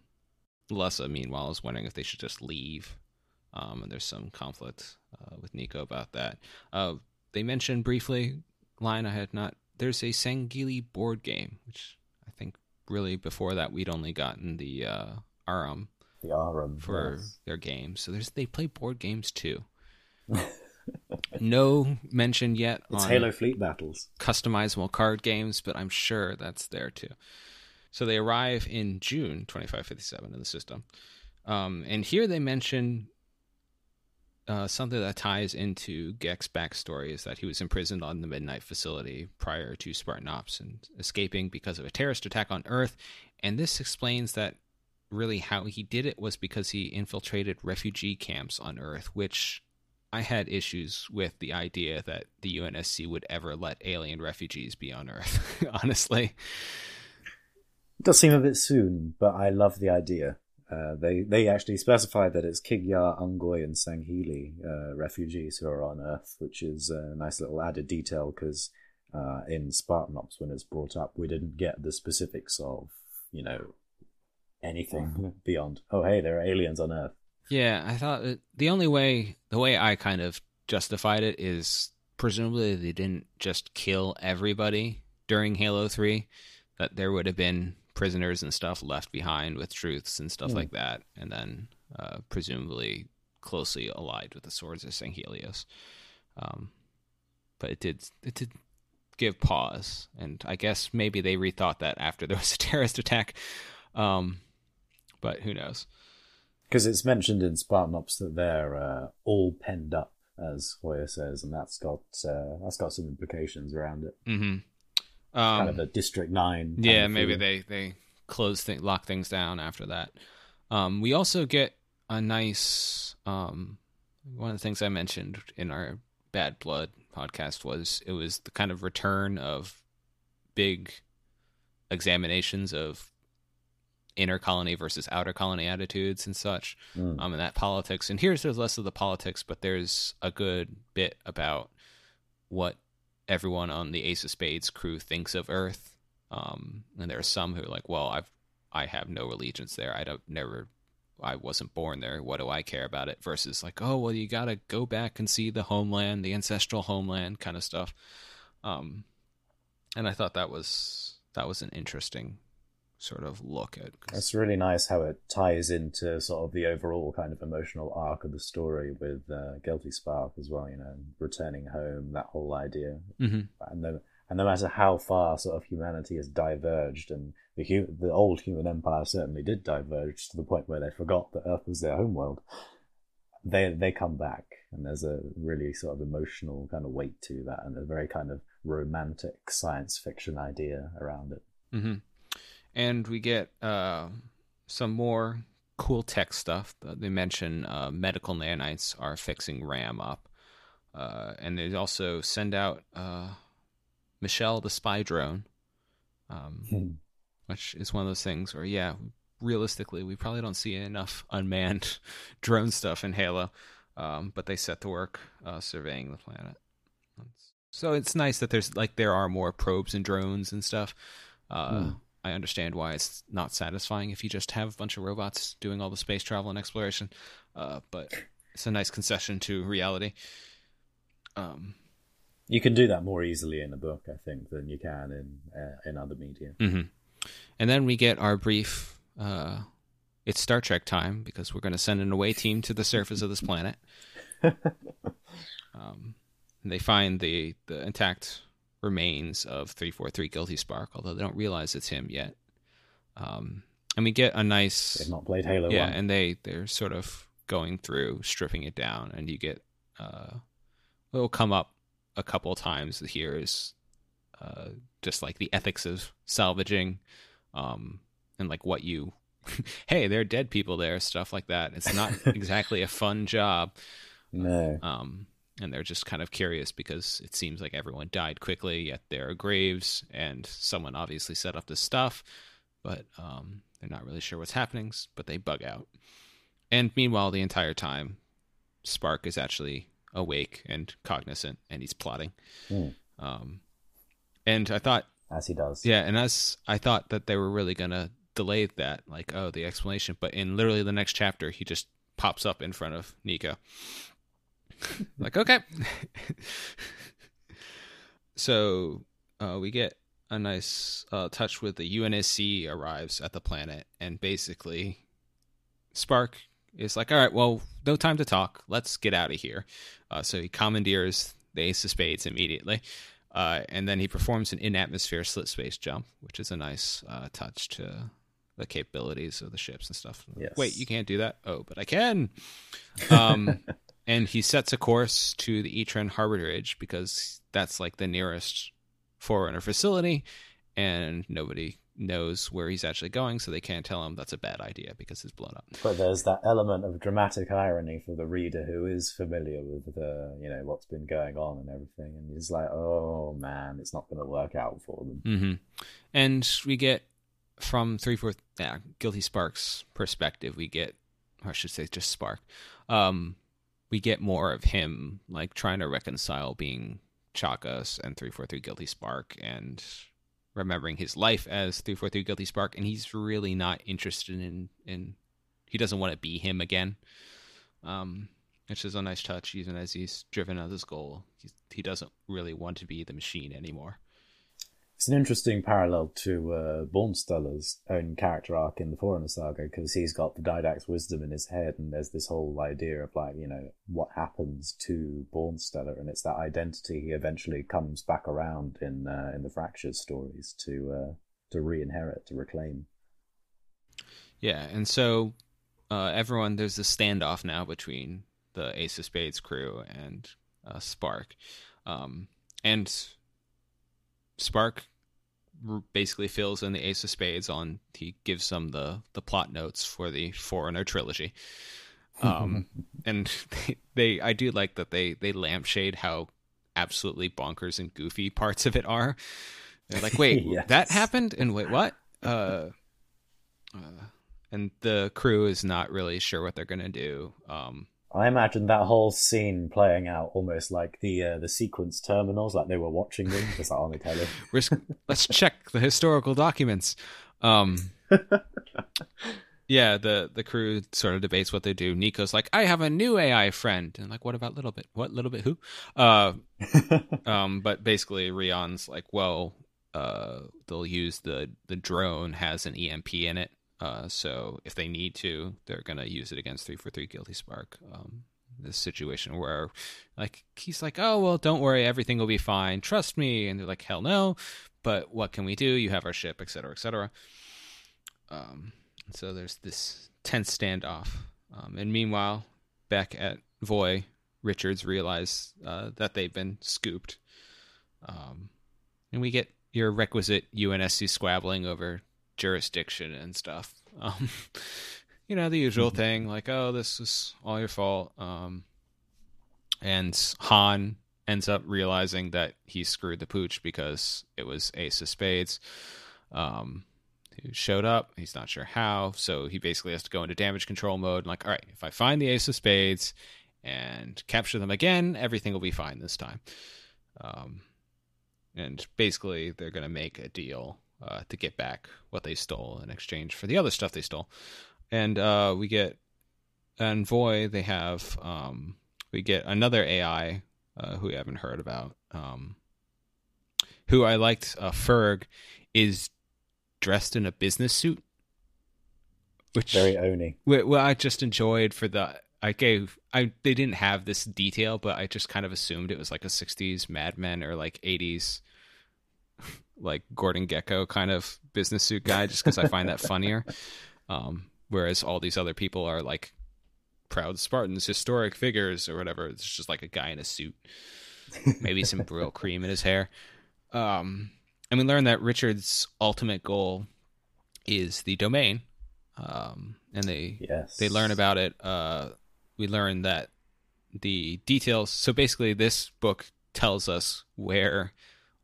Lessa, meanwhile, is wondering if they should just leave. Um, and there's some conflict uh, with Nico about that. Uh, they mentioned briefly, line I had not. There's a Sangheili board game, which I think really before that we'd only gotten the uh, Aram the Aram for yes. their games. So there's they play board games too. no mention yet it's on Halo Fleet battles, customizable card games, but I'm sure that's there too. So they arrive in June 2557 in the system, um, and here they mention uh, something that ties into Gek's backstory is that he was imprisoned on the Midnight facility prior to Spartan Ops and escaping because of a terrorist attack on Earth. And this explains that really how he did it was because he infiltrated refugee camps on Earth, which I had issues with the idea that the UNSC would ever let alien refugees be on Earth, honestly. It does seem a bit soon, but I love the idea. Uh, they they actually specify that it's Kig-Yar, Ungoy, and Sangheili uh, refugees who are on Earth, which is a nice little added detail because uh, in Spartan Ops, when it's brought up, we didn't get the specifics of you know anything beyond. Oh, hey, there are aliens on Earth. Yeah, I thought the only way, the way I kind of justified it is presumably they didn't just kill everybody during Halo 3, that there would have been prisoners and stuff left behind with truths and stuff mm. like that, and then uh, presumably closely allied with the swords of Sanghelios. Um, but it did it did give pause, and I guess maybe they rethought that after there was a terrorist attack. Um, but who knows? Because it's mentioned in Spartan Ops that they're uh, all penned up, as Hoyer says, and that's got uh, that's got some implications around it. Mm-hmm. Um, kind of a District Nine. yeah, maybe they they close th- lock things down after that. Um, we also get a nice um, one of the things I mentioned in our Bad Blood podcast was it was the kind of return of big examinations of inner colony versus outer colony attitudes and such Mm. um, and that politics. And here's there's less of the politics, but there's a good bit about what everyone on the Ace of Spades crew thinks of Earth. Um, and there are some who are like, well, I've I have no allegiance there. I don't never. I wasn't born there. What do I care about it? Versus like, oh well, you gotta go back and see the homeland, the ancestral homeland, kind of stuff. Um, and I thought that was that was an interesting sort of look at. That's really nice how it ties into sort of the overall kind of emotional arc of the story with uh, Guilty Spark as well. You know, returning home, that whole idea, Mhm. and no, and no matter how far sort of humanity has diverged, and the hu- the old human empire certainly did diverge to the point where they forgot that Earth was their homeworld. They they come back, and there's a really sort of emotional kind of weight to that, and a very kind of romantic science fiction idea around it. hmm And we get uh, some more cool tech stuff. Uh, They mention uh, medical nanites are fixing RAM up. Uh, and they also send out uh, Michelle the spy drone, um, which is one of those things where, yeah, realistically, we probably don't see enough unmanned drone stuff in Halo. Um, but they set to work uh, surveying the planet. So it's nice that there's like there are more probes and drones and stuff. Uh, Hmm. I understand why it's not satisfying if you just have a bunch of robots doing all the space travel and exploration. Uh, but it's a nice concession to reality. Um, You can do that more easily in a book, I think, than you can in uh, in other media. mhm. And then we get our brief. Uh, it's Star Trek time because we're going to send an away team to the surface of this planet. Um, and they find the the intact remains of 343 Guilty Spark, although they don't realize it's him yet. Um, and we get a nice They've not played Halo yeah, One. and they they're sort of going through stripping it down, and you get uh, it'll come up a couple times here is uh, just like the ethics of salvaging, um, and like what you, hey, there are dead people there, stuff like that. It's not exactly a fun job, no, um, and they're just kind of curious because it seems like everyone died quickly, yet there are graves, and someone obviously set up this stuff, but um, they're not really sure what's happening, but they bug out. And meanwhile, the entire time, Spark is actually awake and cognizant, and he's plotting. Hmm. Um, and I thought, as he does. yeah, and as I thought that they were really gonna delay that, like, oh, the explanation. But in literally the next chapter, he just pops up in front of Nico. Like, okay. so uh, we get a nice uh, touch with the UNSC arrives at the planet, and basically, Spark is like, all right, well, no time to talk. Let's get out of here. Uh, so he commandeers the Ace of Spades immediately. Uh, and then he performs an in atmosphere slipspace jump, which is a nice uh, touch to the capabilities of the ships and stuff. Yes. Wait, you can't do that? Oh, but I can. Um, and he sets a course to the Etran Harborage because that's like the nearest Forerunner facility, and nobody knows where he's actually going, so they can't tell him that's a bad idea because it's blown up. But there's that element of dramatic irony for the reader who is familiar with the, you know, what's been going on and everything, and he's like, "Oh man, it's not going to work out for them." hmm And we get from three fourth yeah, Guilty Spark's perspective, we get or I should say just Spark. Um we get more of him like trying to reconcile being Chakas and 343 Guilty Spark and remembering his life as 343 Guilty Spark and he's really not interested in in he doesn't want to be him again. Um which is a nice touch even as he's driven out his goal. He, he doesn't really want to be the machine anymore. It's an interesting parallel to uh, Bornstellar's own character arc in the Forerunner saga because he's got the Didact's wisdom in his head, and there's this whole idea of like, you know, what happens to Bornstellar, and it's that identity he eventually comes back around in uh, in the Fractures stories to uh, to re-inherit, to reclaim. Yeah, and so uh, everyone there's a standoff now between the Ace of Spades crew and uh, Spark, um, and Spark basically fills in the Ace of Spades on. He gives them the the plot notes for the Forerunner trilogy. Um, and they, they, I do like that they they lampshade how absolutely bonkers and goofy parts of it are. They're like, wait, yes. that happened, and wait, what? Uh, uh, and the crew is not really sure what they're gonna do. Um, I imagine that whole scene playing out almost like the uh, the sequence terminals, like they were watching them just like on the telly. Let's check the historical documents. Um, yeah, the the crew sort of debates what they do. Nico's like, "I have a new AI friend," and like, "What about little bit? What little bit? Who?" Uh, um, but basically, Rion's like, "Well, uh, they'll use the the drone has an EMP in it, uh, so if they need to, they're gonna use it against three for three guilty spark. Um, this situation where, like, he's like, "Oh well, don't worry, everything will be fine. Trust me," and they're like, "Hell no!" But what can we do? You have our ship, etc., etc. Um, so there's this tense standoff, um, and meanwhile, back at Voi, Richards realize uh, that they've been scooped, um, and we get your requisite UNSC squabbling over jurisdiction and stuff. Um, you know, the usual mm-hmm. thing, like, oh, this is all your fault. Um, and Han ends up realizing that he screwed the pooch because it was Ace of Spades. Um, who showed up. He's not sure how, so he basically has to go into damage control mode. Like, all right, if I find the Ace of Spades and capture them again, everything will be fine this time. Um, and basically, they're going to make a deal uh, to get back what they stole in exchange for the other stuff they stole. And uh, we get Envoy. They have um, we get another AI uh, who we haven't heard about. Um, who I liked, uh, Ferg, is dressed in a business suit, which very Oni. Well, I just enjoyed for the. I gave I they didn't have this detail, but I just kind of assumed it was like a '60s Mad Men or like '80s like Gordon Gekko kind of business suit guy, just because I find that funnier. Um, whereas all these other people are like proud Spartans, historic figures, or whatever. It's just like a guy in a suit, maybe some Brylcreem in his hair. Um, and we learn that Richard's ultimate goal is the domain. Um, and they yes. they learn about it. Uh, we learn that the details. So basically, this book tells us where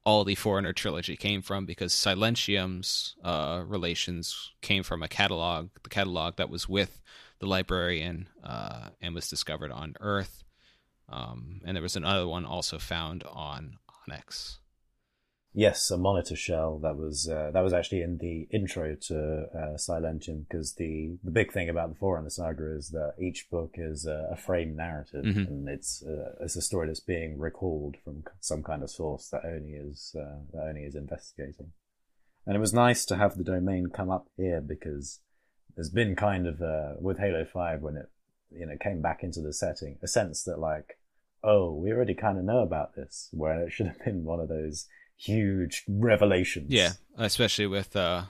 all the Forerunner trilogy came from because Silentium's uh, relations came from a catalog, the catalog that was with the librarian uh, and was discovered on Earth. Um, and there was another one also found on Onyx. Yes, a monitor shell that was uh, that was actually in the intro to uh, Silentium because the the big thing about the Forerunner saga is that each book is a, a frame narrative mm-hmm. and it's uh, it's a story that's being recalled from some kind of source that Oni is uh, that Oni is investigating. And it was nice to have the domain come up here because there's been kind of uh, with Halo Five when it you know came back into the setting a sense that like oh we already kind of know about this where it should have been one of those huge revelations. Yeah, especially with uh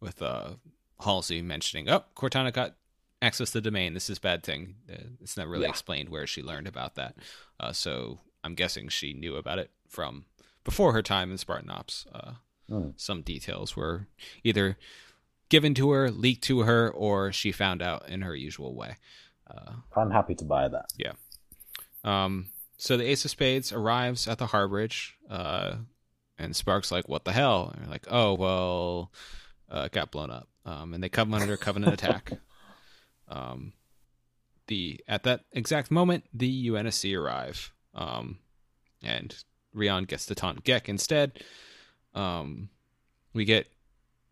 with uh Halsey mentioning, "Oh, Cortana got access to the domain. This is bad thing." Uh, it's not really yeah. explained where she learned about that. Uh, so I'm guessing she knew about it from before her time in Spartan Ops. Uh, mm. Some details were either given to her, leaked to her, or she found out in her usual way. Uh, I'm happy to buy that. Yeah. Um, so the Ace of Spades arrives at the Harborage. And Spark's like, "What the hell?" And they're like, "Oh well, uh, it got blown up." Um, and they come under Covenant attack. Um, the at that exact moment, the UNSC arrive, um, and Rion gets to taunt Gek instead. Um, we get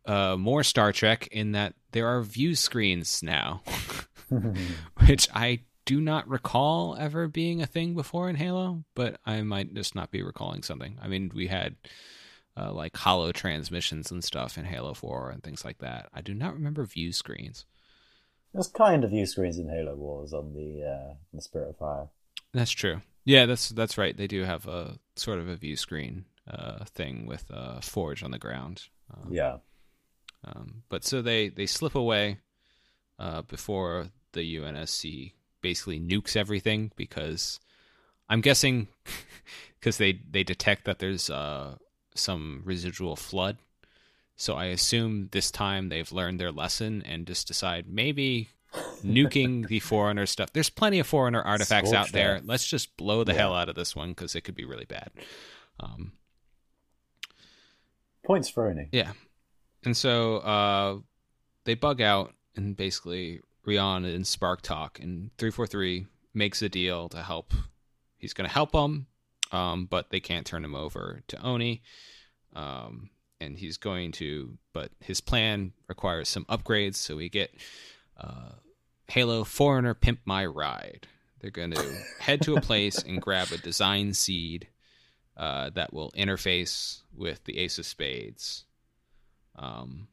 uh, more Star Trek in that there are view screens now, which I do not recall ever being a thing before in Halo, but I might just not be recalling something. I mean, we had uh, like holo transmissions and stuff in Halo 4 and things like that. I do not remember view screens. There's kind of view screens in Halo Wars on the uh, the Spirit of Fire. That's true. Yeah, that's that's right. They do have a sort of a view screen uh, thing with a forge on the ground. Um, yeah. Um, but so they they slip away uh, before the UNSC basically nukes everything because I'm guessing because they they detect that there's uh, some residual flood So I assume this time they've learned their lesson and just decide maybe nuking the Forerunner stuff. There's plenty of Forerunner artifacts out there. Let's just blow the yeah. hell out of this one because it could be really bad. Um, Points for owning. Yeah. And so uh, they bug out and basically Rion and Spark talk, and 343 makes a deal to help. He's going to help them, um, but they can't turn him over to Oni. Um, and he's going to, but his plan requires some upgrades. So we get uh, Halo Forerunner Pimp My Ride. They're going to head to a place and grab a design seed uh, that will interface with the Ace of Spades. Um,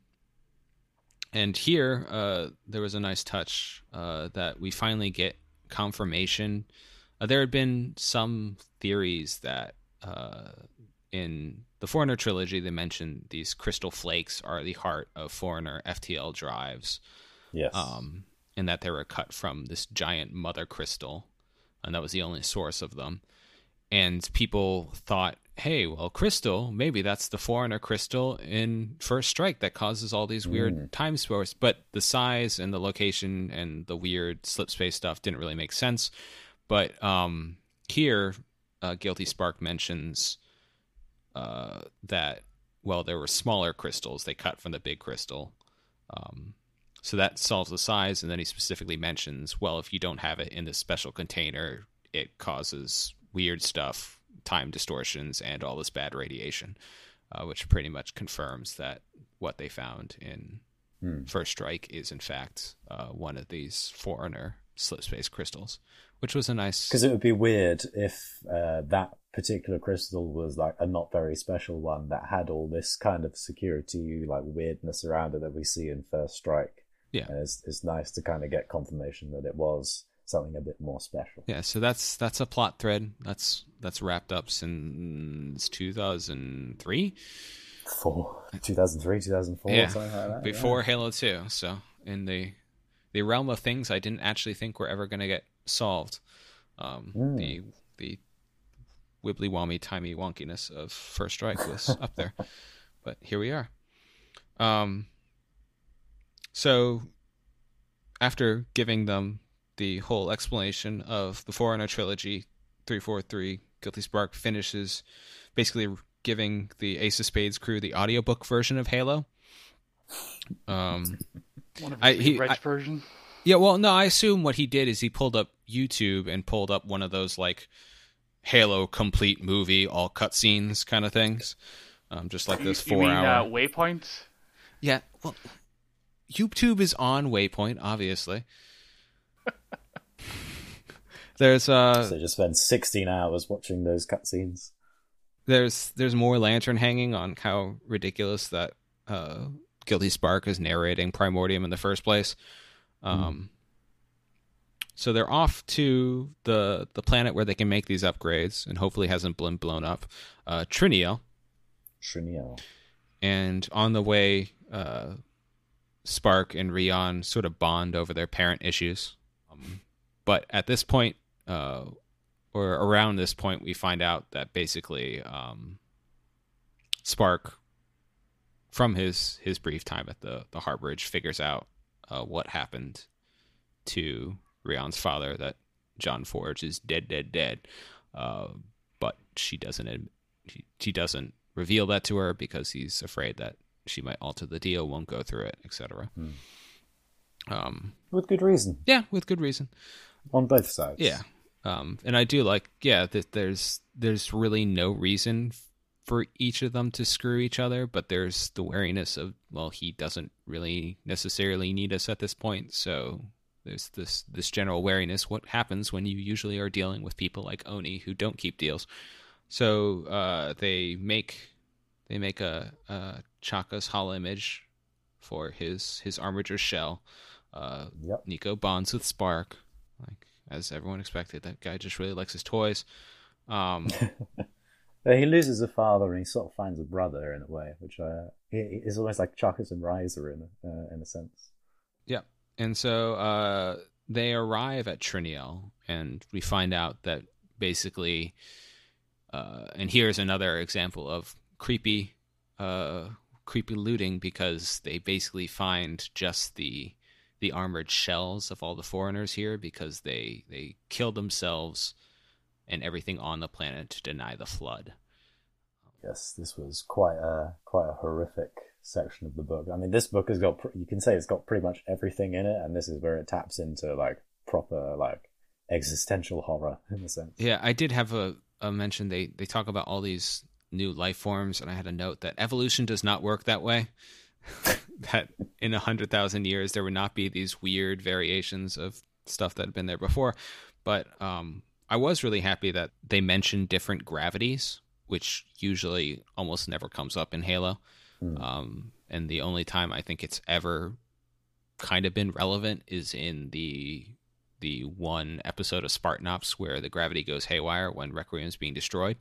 and here, uh, there was a nice touch uh, that we finally get confirmation. Uh, there had been some theories that uh, in the Forerunner trilogy, they mentioned these crystal flakes are the heart of Forerunner FTL drives. Yes. Um, and that they were cut from this giant mother crystal, and that was the only source of them. And people thought hey, well, crystal, maybe that's the Forerunner crystal in First Strike that causes all these weird mm. time spores. But the size and the location and the weird slip space stuff didn't really make sense. But um, here, uh, Guilty Spark mentions uh, that, well, there were smaller crystals they cut from the big crystal. Um, so that solves the size. And then he specifically mentions, well, if you don't have it in this special container, it causes weird stuff time distortions and all this bad radiation, uh, which pretty much confirms that what they found in hmm. First Strike is in fact uh, one of these Forerunner slip space crystals, which was a nice. Because it would be weird if uh, that particular crystal was like a not very special one that had all this kind of security, like weirdness around it that we see in First Strike. Yeah, and it's it's nice to kind of get confirmation that it was something a bit more special. Yeah, so that's that's a plot thread that's that's wrapped up since 2003. Four, 2003, 2004, yeah, like that. Before yeah. Halo 2. So in the the realm of things I didn't actually think were ever going to get solved. Um, mm. The the wibbly wommy timey wonkiness of First Strike was up there, but here we are. Um, so after giving them the whole explanation of the Forerunner trilogy, 343 Guilty Spark finishes basically giving the Ace of Spades crew the audiobook version of Halo. Um, One of the he, I, version. Yeah, well, no, I assume what he did is he pulled up YouTube and pulled up one of those like Halo complete movie, all cutscenes kind of things, um, just like this four you mean, hour uh, waypoints. Yeah, well, YouTube is on Waypoint, obviously. There's uh So just spend sixteen hours watching those cutscenes. There's there's more lantern hanging on how ridiculous that uh Guilty Spark is narrating Primordium in the first place. Um mm. So they're off to the the planet where they can make these upgrades, and hopefully hasn't been blown up. Uh, Triniel. Triniel. And on the way, uh, Spark and Rion sort of bond over their parent issues. But at this point, uh, or around this point, we find out that basically um, Spark, from his his brief time at the the Harborage, figures out uh, what happened to Rion's father. That John Forge is dead, dead, dead. Uh, but she doesn't she, she doesn't reveal that to her because he's afraid that she might alter the deal, won't go through it, etc. Hmm. Um, with good reason. Yeah, with good reason. On both sides. Yeah. Um, and I do like, yeah, that there's there's really no reason for each of them to screw each other, but there's the wariness of well, he doesn't really necessarily need us at this point, so there's this this general wariness. What happens when you usually are dealing with people like Oni who don't keep deals? So uh, they make they make a, a Chaka's holo image for his his Armiger shell. Uh, yep. Nico bonds with Spark, like as everyone expected. That guy just really likes his toys. Um, he loses a father and he sort of finds a brother in a way, which uh, is almost like Chakas and Riser in a, uh, in a sense. Yeah, and so uh, they arrive at Triniel, and we find out that basically, uh, and here's another example of creepy, uh, creepy looting because they basically find just the the armored shells of all the Forerunners here because they they killed themselves and everything on the planet to deny the flood. Yes, this was quite a quite a horrific section of the book. I mean, this book has got you can say it's got pretty much everything in it, and this is where it taps into like proper like existential horror in a sense. Yeah, I did have a, a mention. They they talk about all these new life forms, and I had a note that evolution does not work that way. that in a hundred thousand years there would not be these weird variations of stuff that had been there before. But um, I was really happy that they mentioned different gravities, which usually almost never comes up in Halo. Mm. Um, and the only time I think it's ever kind of been relevant is in the the one episode of Spartan Ops where the gravity goes haywire when Requiem is being destroyed,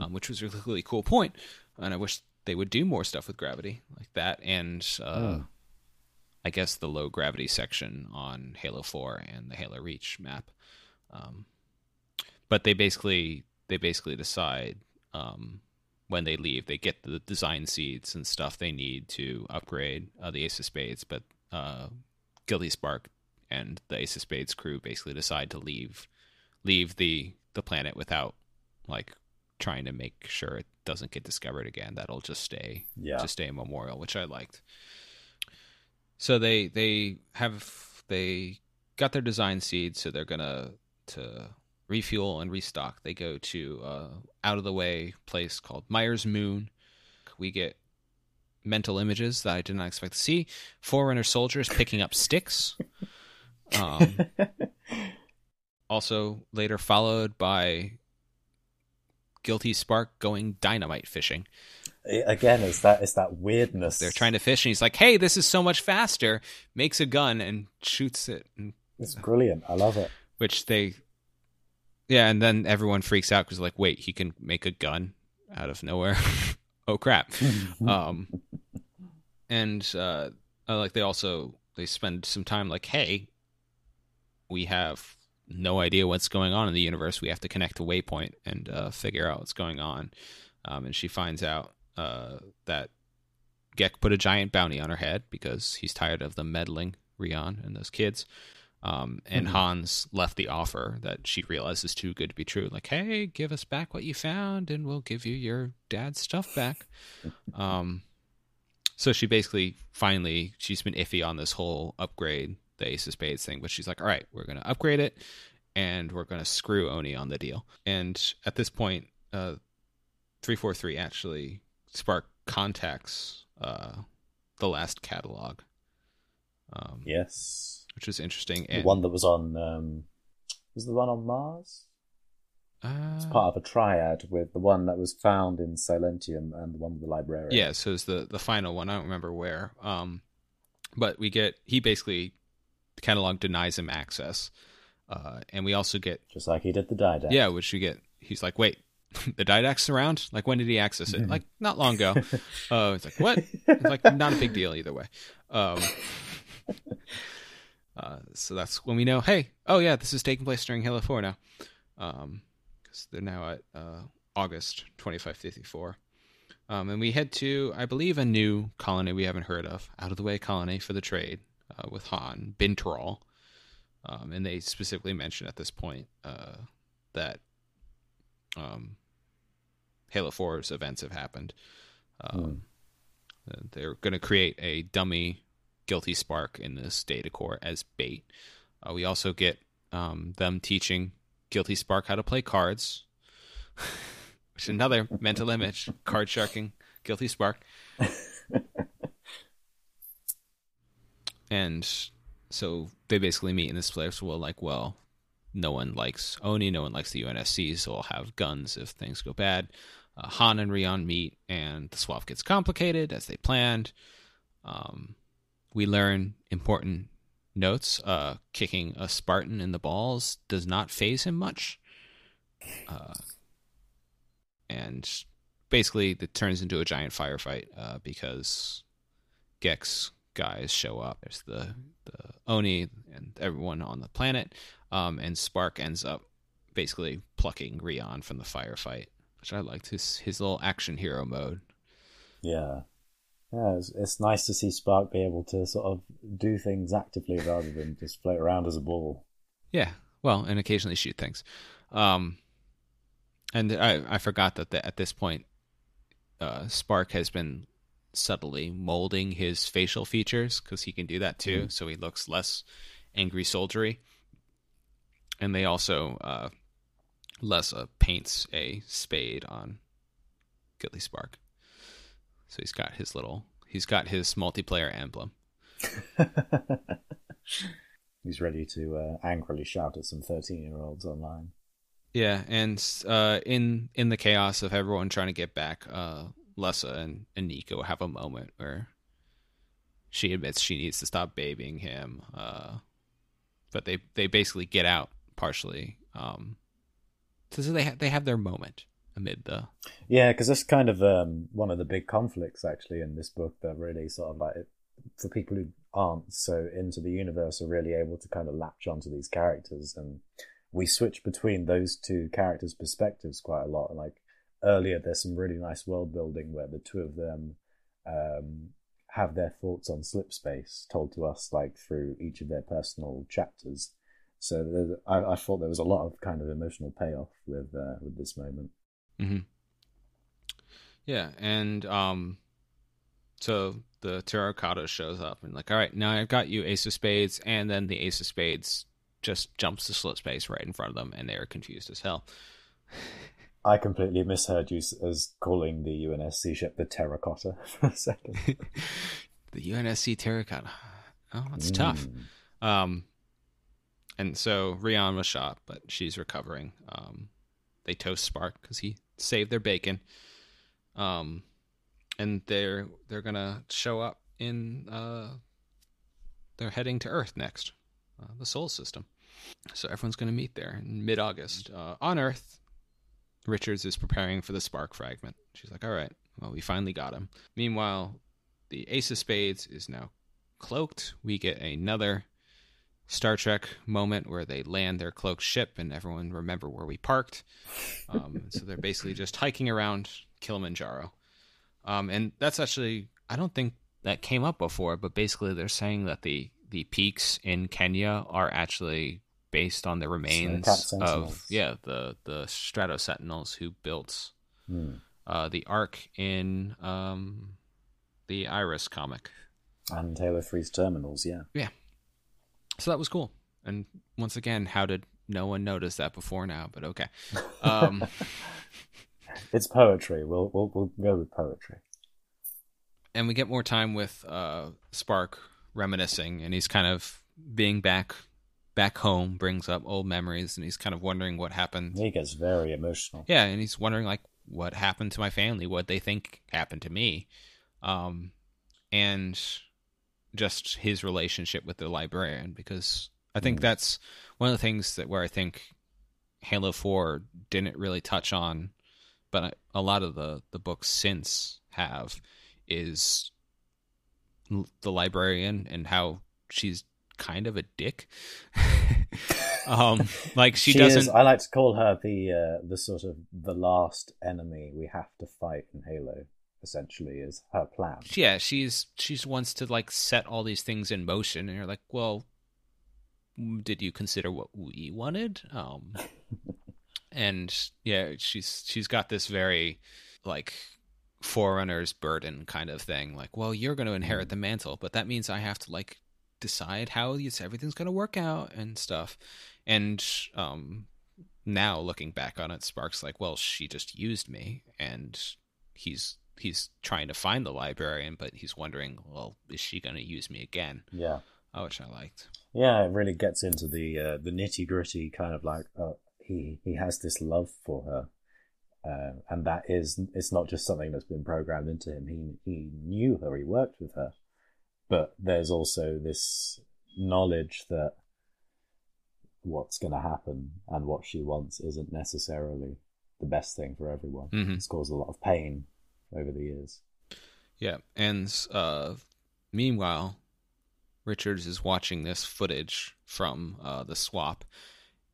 um, which was a really cool point. And I wish they would do more stuff with gravity like that, and uh, oh. I guess the low gravity section on Halo Four and the Halo Reach map. Um, but they basically they basically decide um, when they leave. They get the design seeds and stuff they need to upgrade uh, the Ace of Spades, but uh, Guilty Spark and the Ace of Spades crew basically decide to leave leave the the planet without like trying to make sure it doesn't get discovered again. That'll just stay yeah. just stay a memorial, which I liked. So they they have they got their design seeds, so they're gonna to refuel and restock. They go to uh, out of the way place called Myers Moon. We get mental images that I did not expect to see. Forerunner soldiers picking up sticks. Um, also, later followed by Guilty Spark going dynamite fishing. Again, it's that it's that weirdness. They're trying to fish, and he's like, "Hey, this is so much faster!" Makes a gun and shoots it. And, it's brilliant. I love it. Which they yeah, and then everyone freaks out because like, wait, he can make a gun out of nowhere. oh crap! um, and uh, like they also they spend some time like, hey, we have no idea what's going on in the universe. We have to connect to Waypoint and uh, figure out what's going on. Um, and she finds out uh, that Gek put a giant bounty on her head because he's tired of them meddling Rion and those kids. Um, and mm-hmm. Hans left the offer that she realizes is too good to be true. Like, hey, give us back what you found, and we'll give you your dad's stuff back. um, so she basically finally she's been iffy on this whole upgrade the Ace of Spades thing, but she's like, all right, we're going to upgrade it, and we're going to screw Oni on the deal. And at this point, uh, three four three actually Spark contacts uh, the last catalog. Um, yes which is interesting. And, the one that was on um, was the one on Mars. Uh, it's part of a triad with the one that was found in Silentium and the one with the librarian. Yeah, so it's the the final one. I don't remember where. Um, but we get he basically the catalog denies him access, uh, and we also get just like he did the Didact. Yeah, which we get. He's like, wait, the Didact's around? Like when did he access it? like not long ago. Uh, it's like what? It's like not a big deal either way. Um, uh, so that's when we know, hey, oh yeah, this is taking place during Halo 4 now. Because um, they're now at uh, August 2554. Um, and we head to, I believe, a new colony we haven't heard of, out of the way colony for the trade uh, with Han, Binturol. Um, and they specifically mention at this point uh, that um, Halo 4's events have happened. Mm. They're going to create a dummy Guilty Spark in this data core as bait. Uh, we also get um, them teaching Guilty Spark how to play cards, which is another mental image. Card sharking, Guilty Spark. and so they basically meet in this place. Well, like, well, no one likes Oni, no one likes the UNSC, so we'll have guns if things go bad. Uh, Han and Rion meet, and the swap gets complicated as they planned. Um, we learn important notes. Uh, kicking a Spartan in the balls does not phase him much. Uh, and basically, it turns into a giant firefight uh, because Gek's guys show up. There's the, the Oni and everyone on the planet. Um, and Spark ends up basically plucking Rion from the firefight, which I liked his his little action hero mode. Yeah, Yeah, it's, it's nice to see Spark be able to sort of do things actively rather than just float around as a ball. Yeah, well, and occasionally shoot things. Um, and I I forgot that the, at this point, uh, Spark has been subtly molding his facial features because he can do that too, Mm. so he looks less angry soldiery. And they also uh, Lessa paints a spade on Guilty Spark, so he's got his little he's got his multiplayer emblem. He's ready to uh, angrily shout at some thirteen-year-olds online. Yeah, and uh, in in the chaos of everyone trying to get back, uh, Lessa and, and Nico have a moment where she admits she needs to stop babying him, uh, but they they basically get out partially. Um, so they ha- they have their moment amid the Yeah, because that's kind of um, one of the big conflicts actually in this book that really sort of like for people who aren't so into the universe are really able to kind of latch onto these characters and we switch between those two characters' perspectives quite a lot. Like earlier, there's some really nice world building where the two of them um, have their thoughts on slip space told to us like through each of their personal chapters. So I, I thought there was a lot of kind of emotional payoff with uh, with this moment. hmm Yeah, and um, so the Terracotta shows up and like, all right, now I've got you Ace of Spades, and then the Ace of Spades just jumps to slip space right in front of them, and they are confused as hell. I completely misheard you as calling the UNSC ship the Terracotta for a second. the UNSC Terracotta. Oh, that's tough. Mm. Um, and so Rion was shot, but she's recovering. Um, they toast Spark because he saved their bacon. Um, and they're they're gonna show up in. Uh, they're heading to Earth next, uh, the Sol System. So everyone's gonna meet there in mid August uh, on Earth. Richards is preparing for the Spark fragment. She's like, "All right, well, we finally got him." Meanwhile, the Ace of Spades is now cloaked. We get another Star Trek moment where they land their cloaked ship and everyone remember where we parked. Um, so they're basically just hiking around Kilimanjaro. Um, and that's actually I don't think that came up before, but basically they're saying that the the peaks in Kenya are actually based on the remains of yeah the the Strato Sentinels who built Hmm. uh, the Ark in um, the Iris comic. And Halo 3's terminals, Yeah, yeah. So that was cool. And once again, how did no one notice that before now? But okay. Um, It's poetry. We'll, we'll, we'll go with poetry. and we get more time with uh, Spark reminiscing, and he's kind of being back back home, brings up old memories, and he's kind of wondering what happened. He gets very emotional. Yeah, and he's wondering like what happened to my family, what they think happened to me, um, and just his relationship with the librarian. Because I think Mm. that's one of the things that where I think Halo Four didn't really touch on, but a lot of the the books since have is the librarian and how she's kind of a dick. um, like she, doesn't. Is, I like to call her the uh, the sort of the last enemy we have to fight in Halo. Essentially, is her plan. yeah she's she's wants to like set all these things in motion and you're like well did you consider what we wanted um and yeah she's she's got this very like forerunner's burden kind of thing like well you're going to inherit the mantle but that means i have to like decide how everything's going to work out and stuff and um now looking back on it sparks like well she just used me and he's he's trying to find the librarian but he's wondering well is she going to use me again Yeah, oh, which i liked yeah. It really gets into the uh, the nitty gritty kind of like uh, he he has this love for her, uh, and that is it's not just something that's been programmed into him. He he knew her. He worked with her, but there's also this knowledge that what's going to happen and what she wants isn't necessarily the best thing for everyone. Mhm. It's caused a lot of pain over the years. Yeah, and uh, meanwhile, Richards is watching this footage from uh, the swap,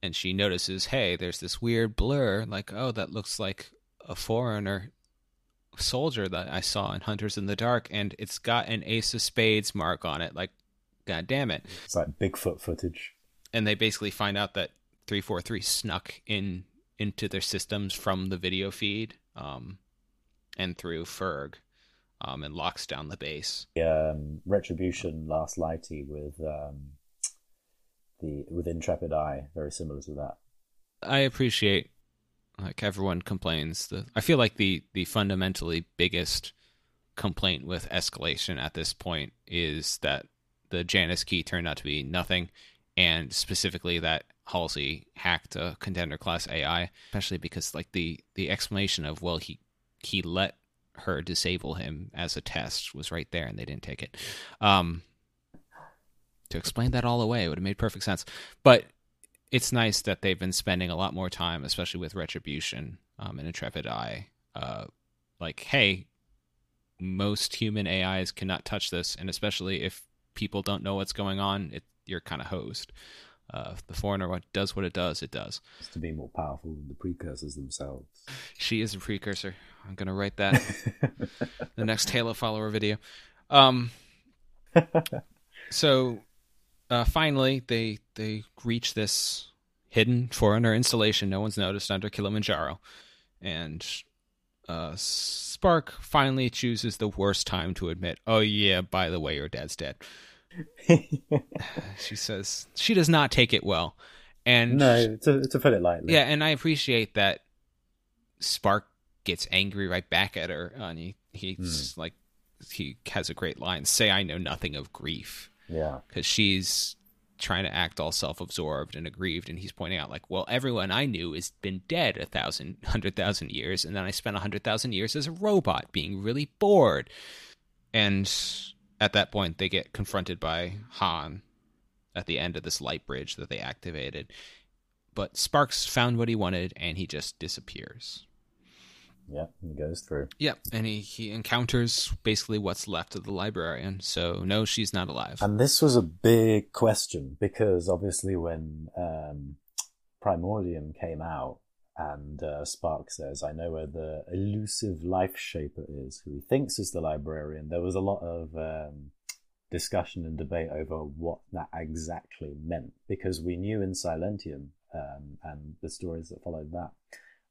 and she notices, hey, there's this weird blur. Like, oh, that looks like a Forerunner soldier that I saw in Hunters in the Dark, and it's got an Ace of Spades mark on it. Like, god damn it! It's like Bigfoot footage. And they basically find out that three four three snuck in into their systems from the video feed, um, and through Ferg, um, and locks down the base. Um, Retribution last lighty with um, the with Intrepid Eye, very similar to that. I appreciate like everyone complains the I feel like the the fundamentally biggest complaint with escalation at this point is that the Janus key turned out to be nothing and specifically that Halsey hacked a contender class AI, especially because like the the explanation of well he he let her disable him as a test was right there and they didn't take it. Um to explain that all away would have made perfect sense. But it's nice that they've been spending a lot more time, especially with Retribution um, and Intrepid Eye. Uh, like, hey, most human AIs cannot touch this, and especially if people don't know what's going on, it, you're kind of hosed. Uh, the Forerunner what does what it does, it does. It's to be more powerful than the precursors themselves. She is a precursor. I'm gonna write that the next Halo follower video. Um, so uh, finally, they they reach this hidden Forerunner installation no one's noticed under Kilimanjaro, and uh, Spark finally chooses the worst time to admit, "Oh yeah, by the way, your dad's dead." she says she does not take it well, and no, to to put it lightly, yeah, and I appreciate that Spark gets angry right back at her, and he he's mm. like he has a great line: "Say I know nothing of grief." Yeah. Because she's trying to act all self-absorbed and aggrieved and he's pointing out like well everyone i knew has been dead a thousand hundred thousand years and then i spent a hundred thousand years as a robot being really bored. And at that point they get confronted by han at the end of this light bridge that they activated. But sparks found what he wanted and he just disappears yeah, he goes through. Yep, and he, he encounters basically what's left of the librarian. So no, she's not alive. And this was a big question because obviously when um, Primordium came out, and uh, Spark says, "I know where the elusive life shaper is, who he thinks is the librarian." There was a lot of um, discussion and debate over what that exactly meant because we knew in Silentium um, and the stories that followed that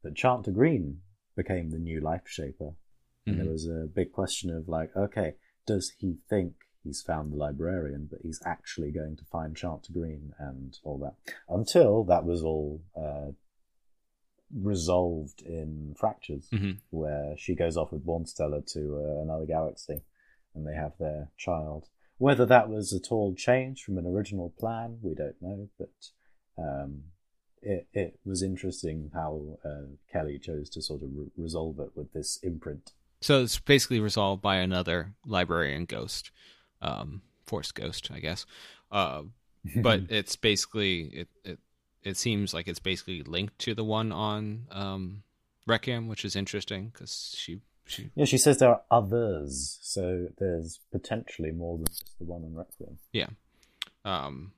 that Chant-to-Green became the new life shaper. And mm-hmm. there was a big question of like, okay, does he think he's found the librarian, but he's actually going to find Chant-to-Green and all that? Until that was all uh, resolved in Fractures, mm-hmm. where she goes off with Bornstellar to uh, another galaxy, and they have their child. Whether that was at all changed from an original plan, we don't know, but um, it, it was interesting how uh, Kelly chose to sort of re- resolve it with this imprint. So it's basically resolved by another librarian ghost, um, force ghost, I guess. Uh, but it's basically it, it it seems like it's basically linked to the one on um, Requiem, which is interesting because she she yeah she says there are others, so there's potentially more than just the one on Requiem. Yeah. Um,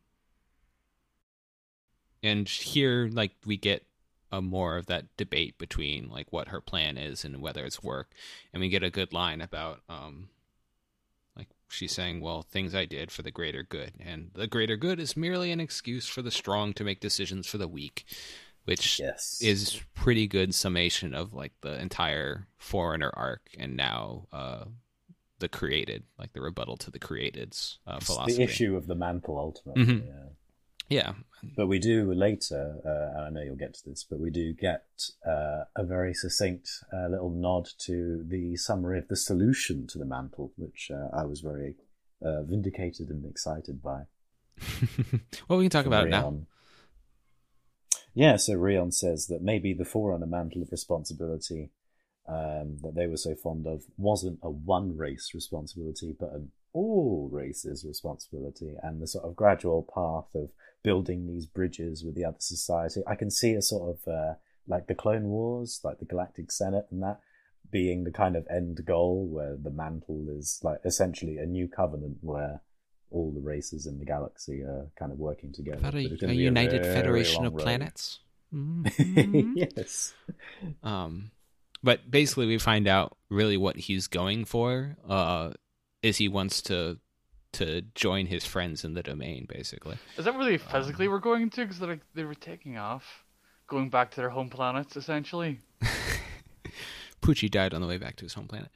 and here like we get a more of that debate between like what her plan is and whether it's work and we get a good line about um like she's saying well things i did for the greater good and the greater good is merely an excuse for the strong to make decisions for the weak which yes. is pretty good summation of like the entire Forerunner arc and now uh the created like the rebuttal to the created's uh, philosophy the issue of the mantle ultimately mm-hmm. yeah yeah. But we do later, uh, and I know you'll get to this, but we do get uh, a very succinct uh, little nod to the summary of the solution to the mantle, which uh, I was very uh, vindicated and excited by. well, we can talk about Rion. it now. Yeah, so Rion says that maybe the Forerunner mantle of responsibility um, that they were so fond of wasn't a one race responsibility, but an all races responsibility and the sort of gradual path of building these bridges with the other society. I can see a sort of uh, like the Clone Wars, like the Galactic Senate, and that being the kind of end goal where the mantle is like essentially a new covenant where all the races in the galaxy are kind of working together. A, a united a federation of road. planets. Mm-hmm. yes. Um, but basically, we find out really what he's going for. Uh, is he wants to to join his friends in the domain, basically. Is that really physically we're going to? Because like they were taking off, going back to their home planets, essentially. Poochie died on the way back to his home planet.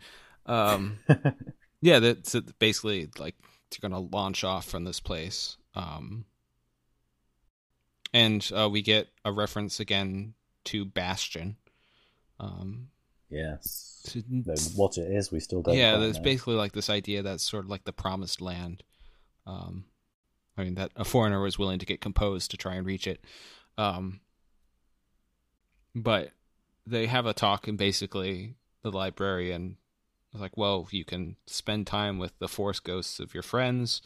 Um, yeah, that's basically like you're gonna launch off from this place. Um, and uh, we get a reference again to Bastion. Um, yes. what it is, we still don't. yeah, there's basically like this idea that's sort of like the promised land. Um, I mean that a Forerunner was willing to get composed to try and reach it. Um, but they have a talk, and basically the librarian is like, "Well, you can spend time with the force ghosts of your friends,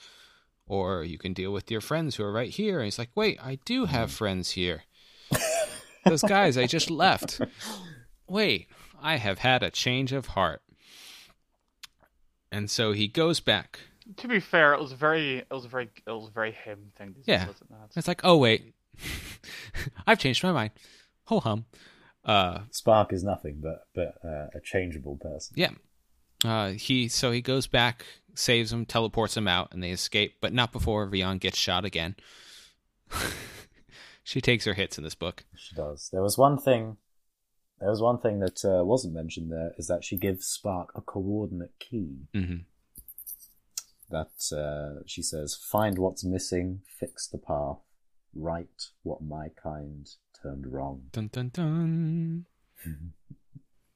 or you can deal with your friends who are right here." And he's like, "Wait, I do have friends here. Those guys I just left. Wait, I have had a change of heart." And so he goes back. To be fair, it was very, it was very, it was a very him thing. To Yeah. wasn't? It's like, oh wait, I've changed my mind. Ho hum. Uh, Spark is nothing but but uh, a changeable person. yeah. Uh, he so he goes back, saves him, teleports him out, and they escape, but not before Rion gets shot again. she takes her hits in this book. She does. There was one thing. There was one thing that uh, wasn't mentioned there is that she gives Spark a coordinate key. hmm That uh, she says, "Find what's missing, fix the path, right what my kind turned wrong." Dun dun dun.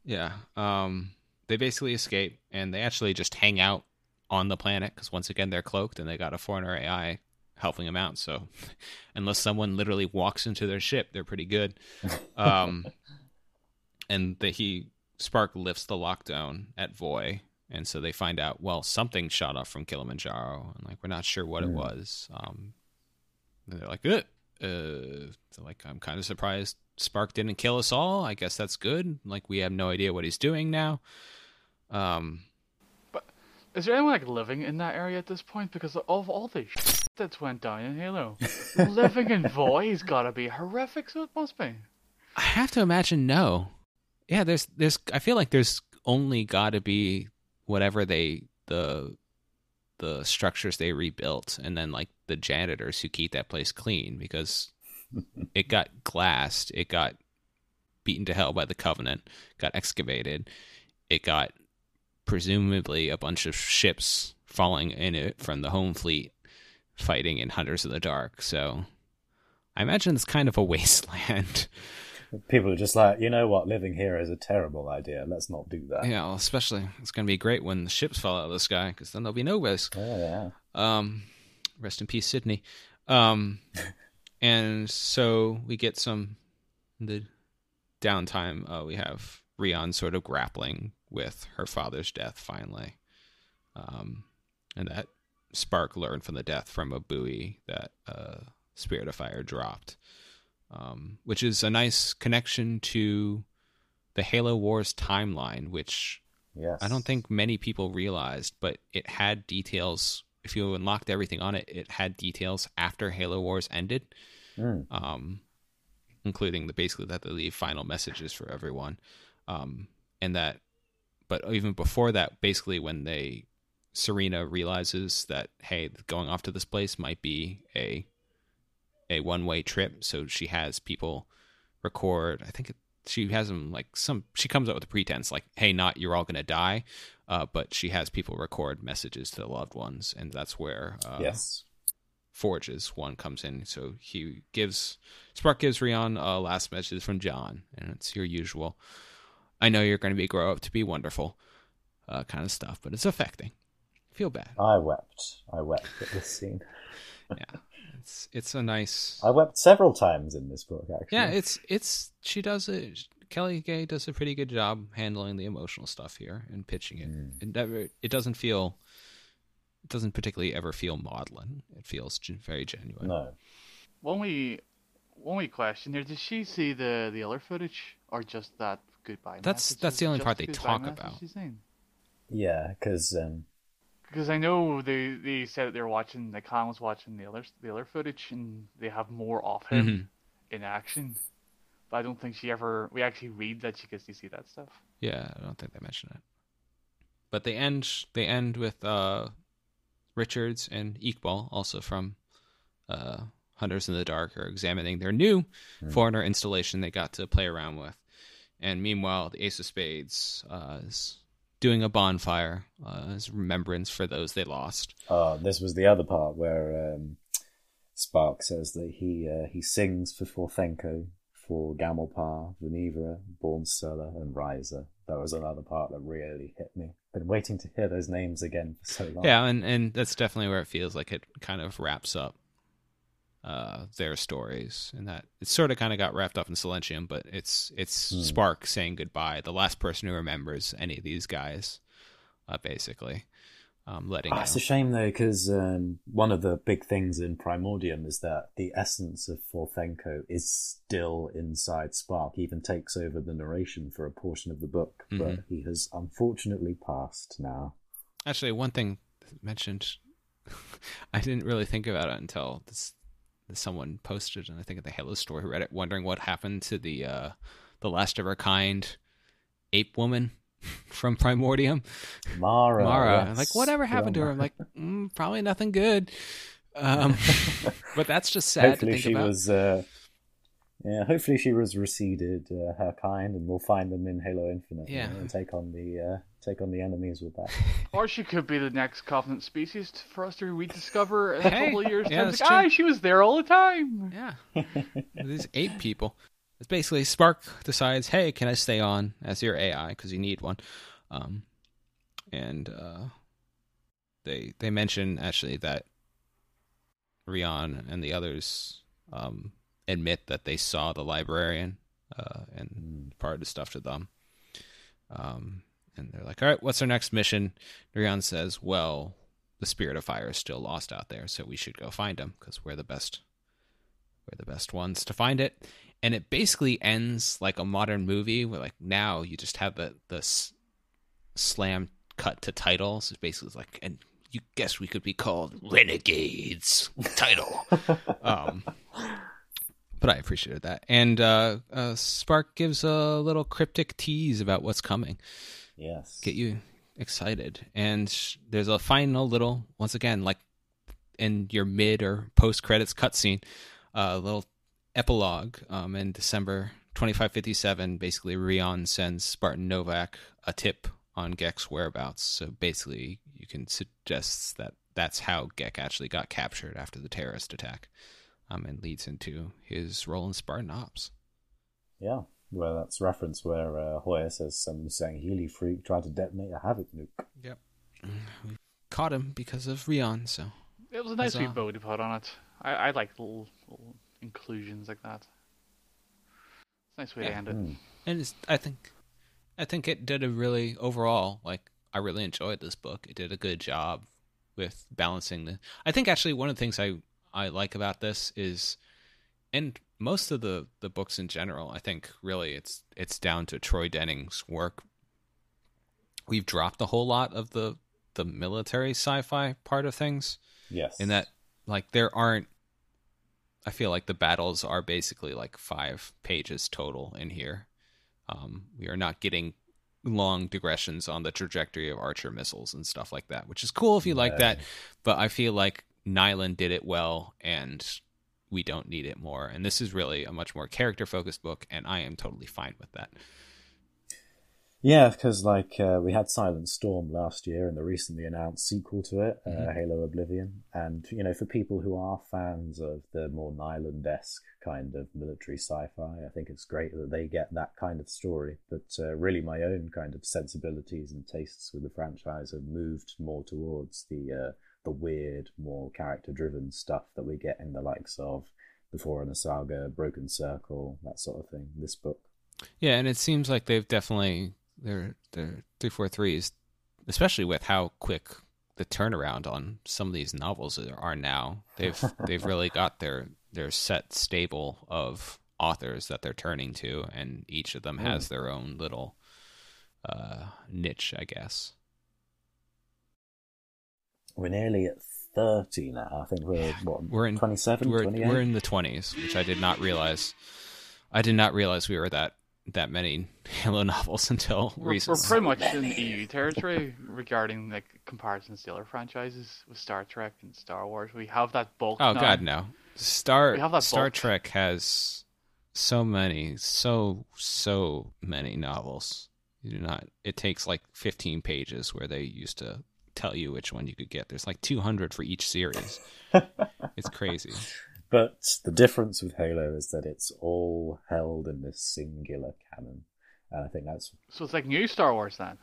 Yeah. Um, they basically escape, and they actually just hang out on the planet because once again they're cloaked, and they got a Forerunner AI helping them out. So, unless someone literally walks into their ship, they're pretty good. Um, and that he Spark lifts the lockdown at Voi, and so they find out well something shot off from Kilimanjaro, and like we're not sure what it Hmm. was. Um, and they're like, uh, uh, so like I'm kind of surprised Spark didn't kill us all. I guess that's good. Like we have no idea what he's doing now. Um, but Is there anyone like living in that area at this point? Because of all the shit that's went down in Halo, living in Voi's gotta be horrific. So it must be. I have to imagine no. Yeah, there's there's I feel like there's only got to be whatever they the the structures they rebuilt and then like the janitors who keep that place clean because it got glassed, it got beaten to hell by the covenant, got excavated, it got presumably a bunch of ships falling in it from the home fleet fighting in Hunters of the Dark. So I imagine it's kind of a wasteland. People are just like, you know what, living here is a terrible idea. Let's not do that. Yeah, well, especially it's going to be great when the ships fall out of the sky because then there'll be no risk. Oh, yeah. Um, rest in peace, Sydney. Um, and so we get some the downtime. Uh, we have Rion sort of grappling with her father's death finally, um, and that Spark learned from the death from a buoy that uh, Spirit of Fire dropped, um, which is a nice connection to the Halo Wars timeline, which Yes. I don't think many people realized, but it had details. If you unlocked everything on it, it had details after Halo Wars ended, Mm. um, including the basically that they leave final messages for everyone, um, and that. But even before that, basically when they Serina realizes that hey, going off to this place might be a a one way trip, so she has people record. I think it, she has them like some. She comes up with a pretense like, "Hey, not you're all gonna die," uh, but she has people record messages to the loved ones, and that's where uh, yes. Forge's one comes in. So he gives Spark gives Rion a last message from John, and it's your usual. I know you're going to be grow up to be wonderful, uh, kind of stuff, but it's affecting. Feel bad. I wept. I wept at this scene. Yeah, it's it's a nice. I wept several times in this book, actually. Yeah, it's it's she does it. Kelly Gay does a pretty good job handling the emotional stuff here and pitching it. Mm. It never it doesn't feel it doesn't particularly ever feel maudlin. It feels very genuine. No. One wee, one wee question here: Did she see the the other footage or just that goodbye? That's- message? that's the only Just part they talk about. Yeah, because um, Because I know they they said that they were watching. The Khan was watching the other the other footage, and they have more of him Mhm. in action. but I don't think she ever. We actually read that she gets to see that stuff. Yeah, I don't think they mention it. But they end they end with uh, Richards and Iqbal, also from uh, Hunters in the Dark, are examining their new Hmm. Forerunner installation they got to play around with. And meanwhile, the Ace of Spades uh, is doing a bonfire uh, as remembrance for those they lost. Oh, this was the other part where um, Spark says that he uh, he sings for Forthencho, for Gamelpar, Vinnevra, Bornstellar, and Riser. That was another part that really hit me. Been waiting to hear those names again for so long. Yeah, and, and that's definitely where it feels like it kind of wraps up uh, their stories, and that it sort of kind of got wrapped up in Silentium, but it's it's Hmm. Spark saying goodbye, the last person who remembers any of these guys, uh, basically, um, letting Oh, it's a shame though, because um, one of the big things in Primordium is that the essence of Forthencho is still inside Spark. He even takes over the narration for a portion of the book, but Mhm. he has unfortunately passed now. Actually, one thing mentioned, I didn't really think about it until this, someone posted, and I think at the Halo Story Reddit, wondering what happened to the uh, the last of her kind ape woman from Primordium. Mara. Mara. yes. Like, whatever happened to her? I'm like, mm, probably nothing good. Um, but that's just sad hopefully to think she about. was. Uh, yeah, hopefully she was reseeded, uh, her kind, and we'll find them in Halo Infinite. Yeah. and take on the uh, take on the enemies with that. Or she could be the next Covenant species t- for us to rediscover in a Hey, couple of years. yeah, time. that's Like, ah, she was there all the time. Yeah. These ape people. It's basically Spark decides, hey, can I stay on as your AI because you need one, um, and uh, they they mention actually that Rion and the others um, admit that they saw the librarian uh, and Mm. part of the stuff to them. Um, and they're like, all right, what's our next mission? Rion says, well, the spirit of fire is still lost out there, so we should go find him because we're the best. We're the best ones to find it. And it basically ends like a modern movie where, like, now you just have the the slam cut to titles. It's basically like, and you guess we could be called Renegades. Title. um, but I appreciated that. And uh, uh, Spark gives a little cryptic tease about what's coming yes. get you excited. And sh- there's a final little, once again, like in your mid or post credits cutscene, a uh, little epilogue. Um, in December 2557, basically Rion sends Spartan Novak a tip on Gek's whereabouts. So basically, you can suggest that that's how Gek actually got captured after the terrorist attack. Um, and leads into his role in Spartan Ops. Yeah. Well, that's reference where uh, Hoya says some saying Healy Freak tried to detonate a HAVOK nuke. Yep. We caught him because of Rion, so It was a nice Huzzah. wee bow to put on it. I, I like little, little inclusions like that. It's a nice way to end it. Hmm. and it's, I think, I think it did a really overall like I really enjoyed this book. It did a good job with balancing the. I think actually one of the things I I like about this is, and most of the the books in general, I think really it's it's down to Troy Denning's work. We've dropped a whole lot of the the military sci-fi part of things Yes. in that like there aren't i feel like the battles are basically like five pages total in here um, we are not getting long digressions on the trajectory of archer missiles and stuff like that which is cool if you like that but i feel like Nylund did it well and we don't need it more and this is really a much more character focused book and i am totally fine with that Yeah, because like uh, we had Silent Storm last year and the recently announced sequel to it, uh, Mhm. Halo Oblivion, and you know for people who are fans of the more Nylund-esque kind of military sci-fi, I think it's great that they get that kind of story. But uh, really, my own kind of sensibilities and tastes with the franchise have moved more towards the uh, the weird, more character-driven stuff that we get in the likes of the Forerunner Saga, Broken Circle, that sort of thing. This book. Yeah, and it seems like they've definitely their their three four threes, especially with how quick the turnaround on some of these novels are now. They've they've really got their their set stable of authors that they're turning to, and each of them has their own little uh, niche, I guess. We're nearly at 30 now. I think we're, what, We're in 27, we're 28? we're in the twenties, which I did not realize. I did not realize we were that that many Halo novels until We're, we're recently. pretty much in EU territory regarding like comparisons to other franchises with Star Trek and Star Wars. We have that bulk. Oh now. God, no! Star We have that Star bulk. Trek has so many, so so many novels. You do not. It takes like fifteen pages where they used to tell you which one you could get. There's like two hundred for each series. it's crazy. But the difference with Halo is that it's all held in this singular canon. And I think that's So it's like new Star Wars then.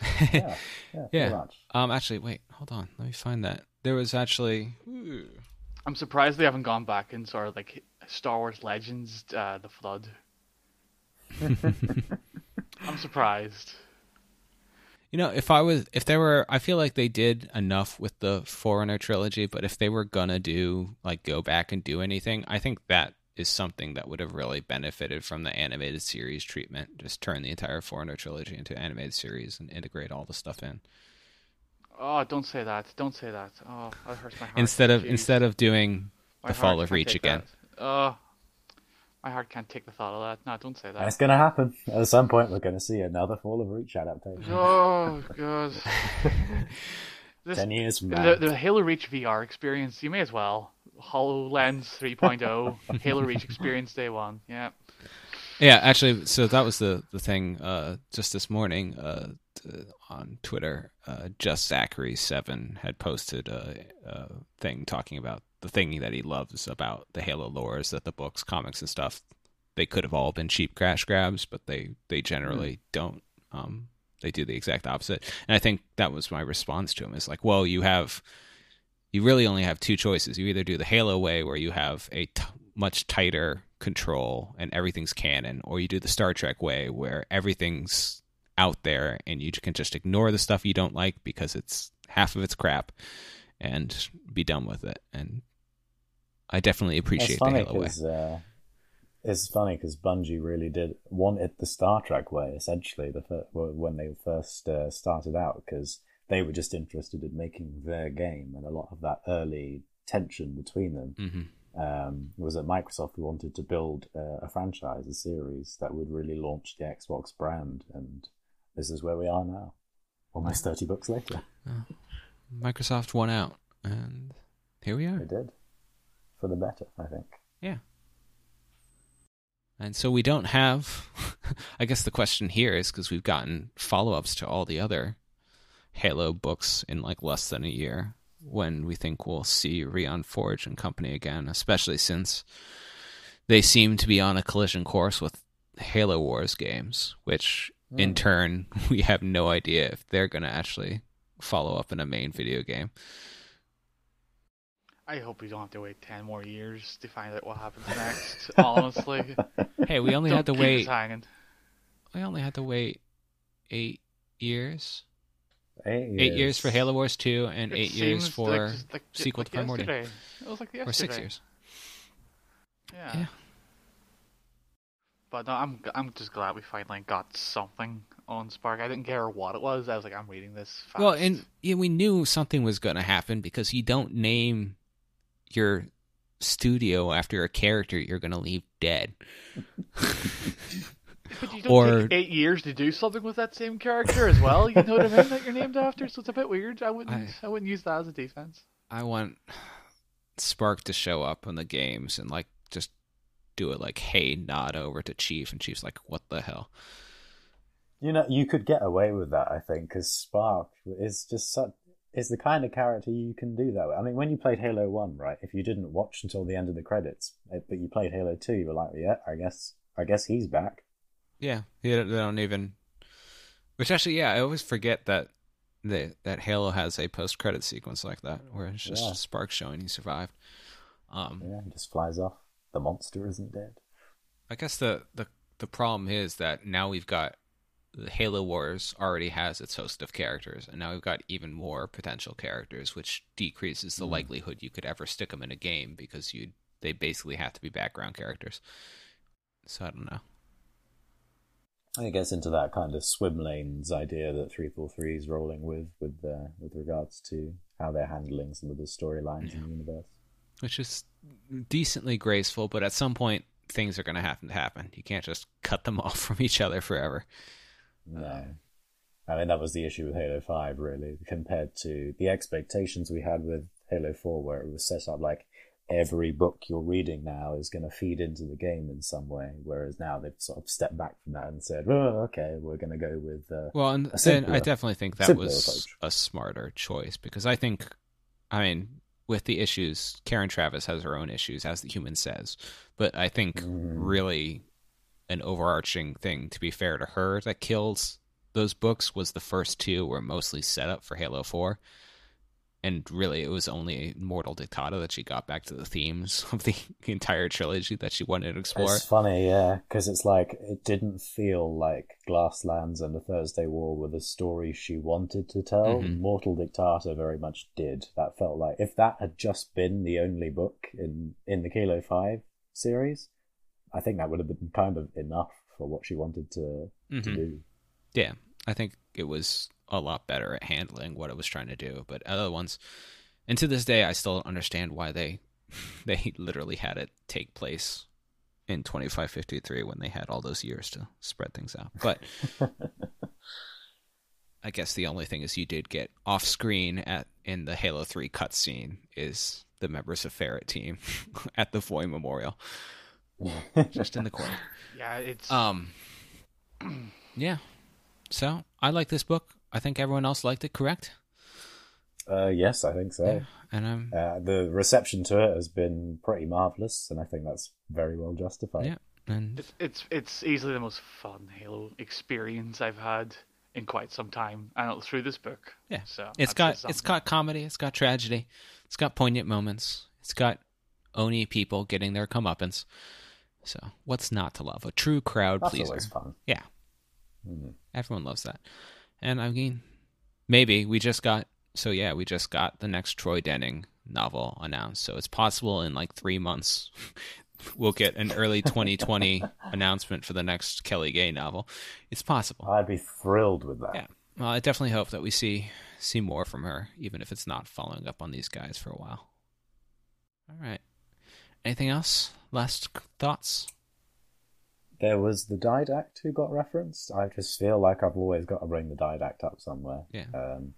yeah, yeah, Yeah. Um. Actually, wait. Hold on. Let me find that. There was actually. ooh. I'm surprised they haven't gone back and sort of like Star Wars Legends, uh, the Flood. I'm surprised. You know, if I was, if there were, I feel like they did enough with the Forerunner trilogy, but if they were gonna do, like, go back and do anything, I think that is something that would have really benefited from the animated series treatment. Just turn the entire Forerunner trilogy into animated series and integrate all the stuff in. Oh, don't say that. Don't say that. Oh, that hurts my heart. Instead of, Jeez. instead of doing My the Fall of Reach again. that. Oh, my heart can't take the thought of that. No, don't say And that. it's going to happen. At some point, we're going to see another Fall of Reach adaptation. Oh god. This, Ten years from the, now. the Halo Reach VR experience, you may as well. HoloLens 3.0, Halo Reach experience day one. Yeah. Yeah, actually, so that was the the thing. Uh, just this morning, uh, on Twitter, uh, just Zachary Seven had posted a, a thing talking about the thing that he loves about the Halo lore is that the books, comics, and stuff they could have all been cheap crash grabs, but they they generally don't. Um, they do the exact opposite, and I think that was my response to him. Is like, well, you have you really only have two choices. You either do the Halo way, where you have a t- much tighter control and everything's canon, or you do the Star Trek way, where everything's out there and you can just ignore the stuff you don't like because it's half of it's crap and be done with it. And I definitely appreciate It's the Halo way. uh, it's funny because Bungie really did want it the Star Trek way. Essentially, the fir- when they first uh, started out, because they were just interested in making their game, and a lot of that early tension between them hmm um, was that Microsoft wanted to build uh, a franchise, a series that would really launch the Xbox brand, and this is where we are now, almost thirty books later. Microsoft won out, and here we are. They did for the better, I think. Yeah. And so we don't have. I guess the question here is because we've gotten follow ups to all the other Halo books in like less than a year. When we think we'll see Rion Forge and company again, especially since they seem to be on a collision course with Halo Wars games, which in hmm. turn we have no idea if they're going to actually follow up in a main video game. I hope we don't have to wait 10 more years to find out what happens next, honestly. Hey, we only Don't had to keep wait. us hanging. We only had to wait eight years. Eight years, Eight years for Halo Wars 2 and It eight years for like, just like, sequel like to Primordial. yesterday. It was like yesterday. or six years. Yeah. Yeah. But no, I'm I'm just glad we finally got something on Spark. I didn't care what it was. I was like, I'm reading this. Fast. Well, and yeah, we knew something was going to happen because you don't name your studio after a character you're going to leave dead. But you don't or- take eight years to do something with that same character as well. You know what I mean? That you're named after, so it's a bit weird. I wouldn't I- I, wouldn't use that as a defense. I want Spark to show up in the games and like just do it like, hey, nod over to Chief, and Chief's like, what the hell? You know, you could get away with that, I think, because Spark is just such. Is the kind of character you can do that with. I mean, when you played Halo 1, right, if you didn't watch until the end of the credits, eh, but you played Halo 2, you were like, yeah, I guess I guess he's back. Yeah, they don't, they don't even. Which actually, yeah, I always forget that the that Halo has a post credit sequence like that where it's just Yeah. Spark showing he survived. Um, Yeah, he just flies off. The monster isn't dead. I guess the, the the problem is that now we've got Halo Wars already has its host of characters, and now we've got even more potential characters, which decreases the likelihood you could ever stick them in a game because you they basically have to be background characters. So I don't know. I gets into that kind of swim lanes idea that 343 is rolling with, with uh, with regards to how they're handling some of the storylines in the universe. which is decently graceful, but at some point things are going to happen to happen. You can't just cut them off from each other forever. No. I mean, that was the issue with Halo 5, really, compared to the expectations we had with Halo 4, where it was set up like every book you're reading now is going to feed into the game in some way. Whereas now they've sort of stepped back from that and said, "Oh, okay, we're going to go with." Uh, well, and then I definitely think that was approach. a smarter choice because I think, I mean, with the issues, Karen Traviss has her own issues, as the human says, but I think mm. really an overarching thing, to be fair to her, that kills those books was the first two were mostly set up for Halo Four and really it was only Mortal Dictata that she got back to the themes of the entire trilogy that she wanted to explore. It's funny, yeah, because it's like it didn't feel like Glasslands and the Thursday War were the story she wanted to tell. Mm-hmm. Mortal Dictata very much did. That felt like if that had just been the only book in in the Halo Five series, I think that would have been kind of enough for what she wanted to mm-hmm. to do. Yeah, I think it was a lot better at handling what it was trying to do. But other ones, and to this day, I still don't understand why they they literally had it take place in 2553 when they had all those years to spread things out. But I guess the only thing is you did get off screen at in the Halo 3 cutscene is the members of Ferret team at the Voi Memorial. Just in the corner. Yeah, it's um yeah. So, I like this book. I think everyone else liked it, correct? Uh, yes, I think so. Yeah, and um, uh, the reception to it has been pretty marvelous, and I think that's very well justified. Yeah, and it's it's, it's easily the most fun Halo experience I've had in quite some time, and through this book. Yeah, so it's got it's got comedy, it's got tragedy, it's got poignant moments, it's got Oni people getting their comeuppance. So what's not to love? A true crowd that's pleaser. Always fun. Yeah, mm-hmm. everyone loves that. And I mean, maybe we just got so yeah, we just got the next Troy Denning novel announced. So it's possible in like three months we'll get an early 2020 announcement for the next Kelly Gay novel. It's possible. I'd be thrilled with that. Yeah. Well, I definitely hope that we see see more from her, even if it's not following up on these guys for a while. All right. Anything else? Last thoughts? there was the didact who got referenced. I just feel like I've always got to bring the didact up somewhere. Yeah. Um,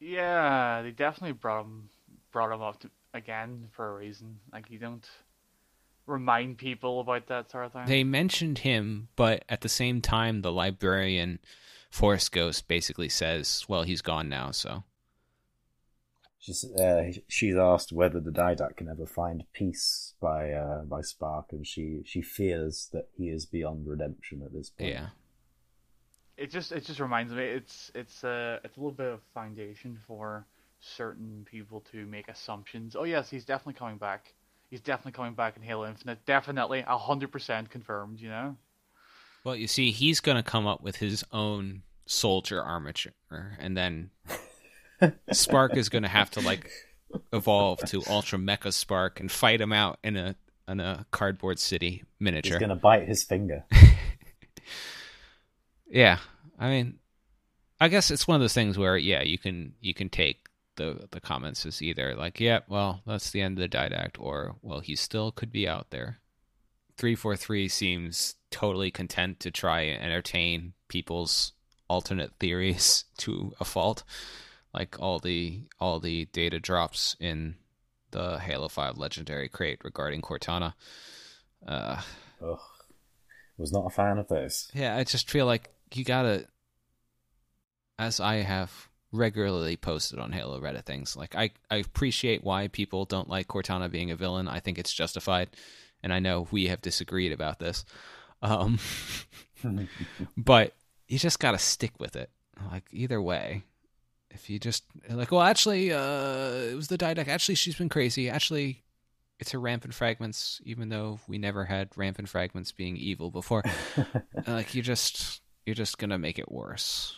yeah, they definitely brought him brought him up to, again for a reason. Like you don't remind people about that sort of thing. They mentioned him, but at the same time, the librarian Force Ghost basically says, "Well, he's gone now, so." She's uh, she's asked whether the Didact can ever find peace by uh, by Spark, and she she fears that he is beyond redemption at this point. Yeah. It just it just reminds me it's it's a uh, it's a little bit of foundation for certain people to make assumptions. Oh yes, he's definitely coming back. He's definitely coming back in Halo Infinite. Definitely, hundred percent confirmed. You know. Well, you see, he's going to come up with his own soldier armature, and then Spark is going to have to like evolve to Ultra Mecha Spark and fight him out in a in a cardboard city miniature. He's going to bite his finger. yeah, I mean, I guess it's one of those things where yeah, you can you can take the the comments as either like yeah, well that's the end of the didact, or well he still could be out there. Three four three seems totally content to try and entertain people's alternate theories to a fault like all the all the data drops in the Halo Five Legendary crate regarding Cortana. Uh, Ugh. Was not a fan of this. Yeah, I just feel like you gotta, as I have regularly posted on Halo Reddit things. Like I, I appreciate why people don't like Cortana being a villain. I think it's justified, and I know we have disagreed about this. Um, but you just got to stick with it. Like either way, if you just like, well, actually, uh, it was the Didact. Actually, she's been crazy. Actually, it's her rampant fragments, even though we never had rampant fragments being evil before. like you just you're just gonna make it worse.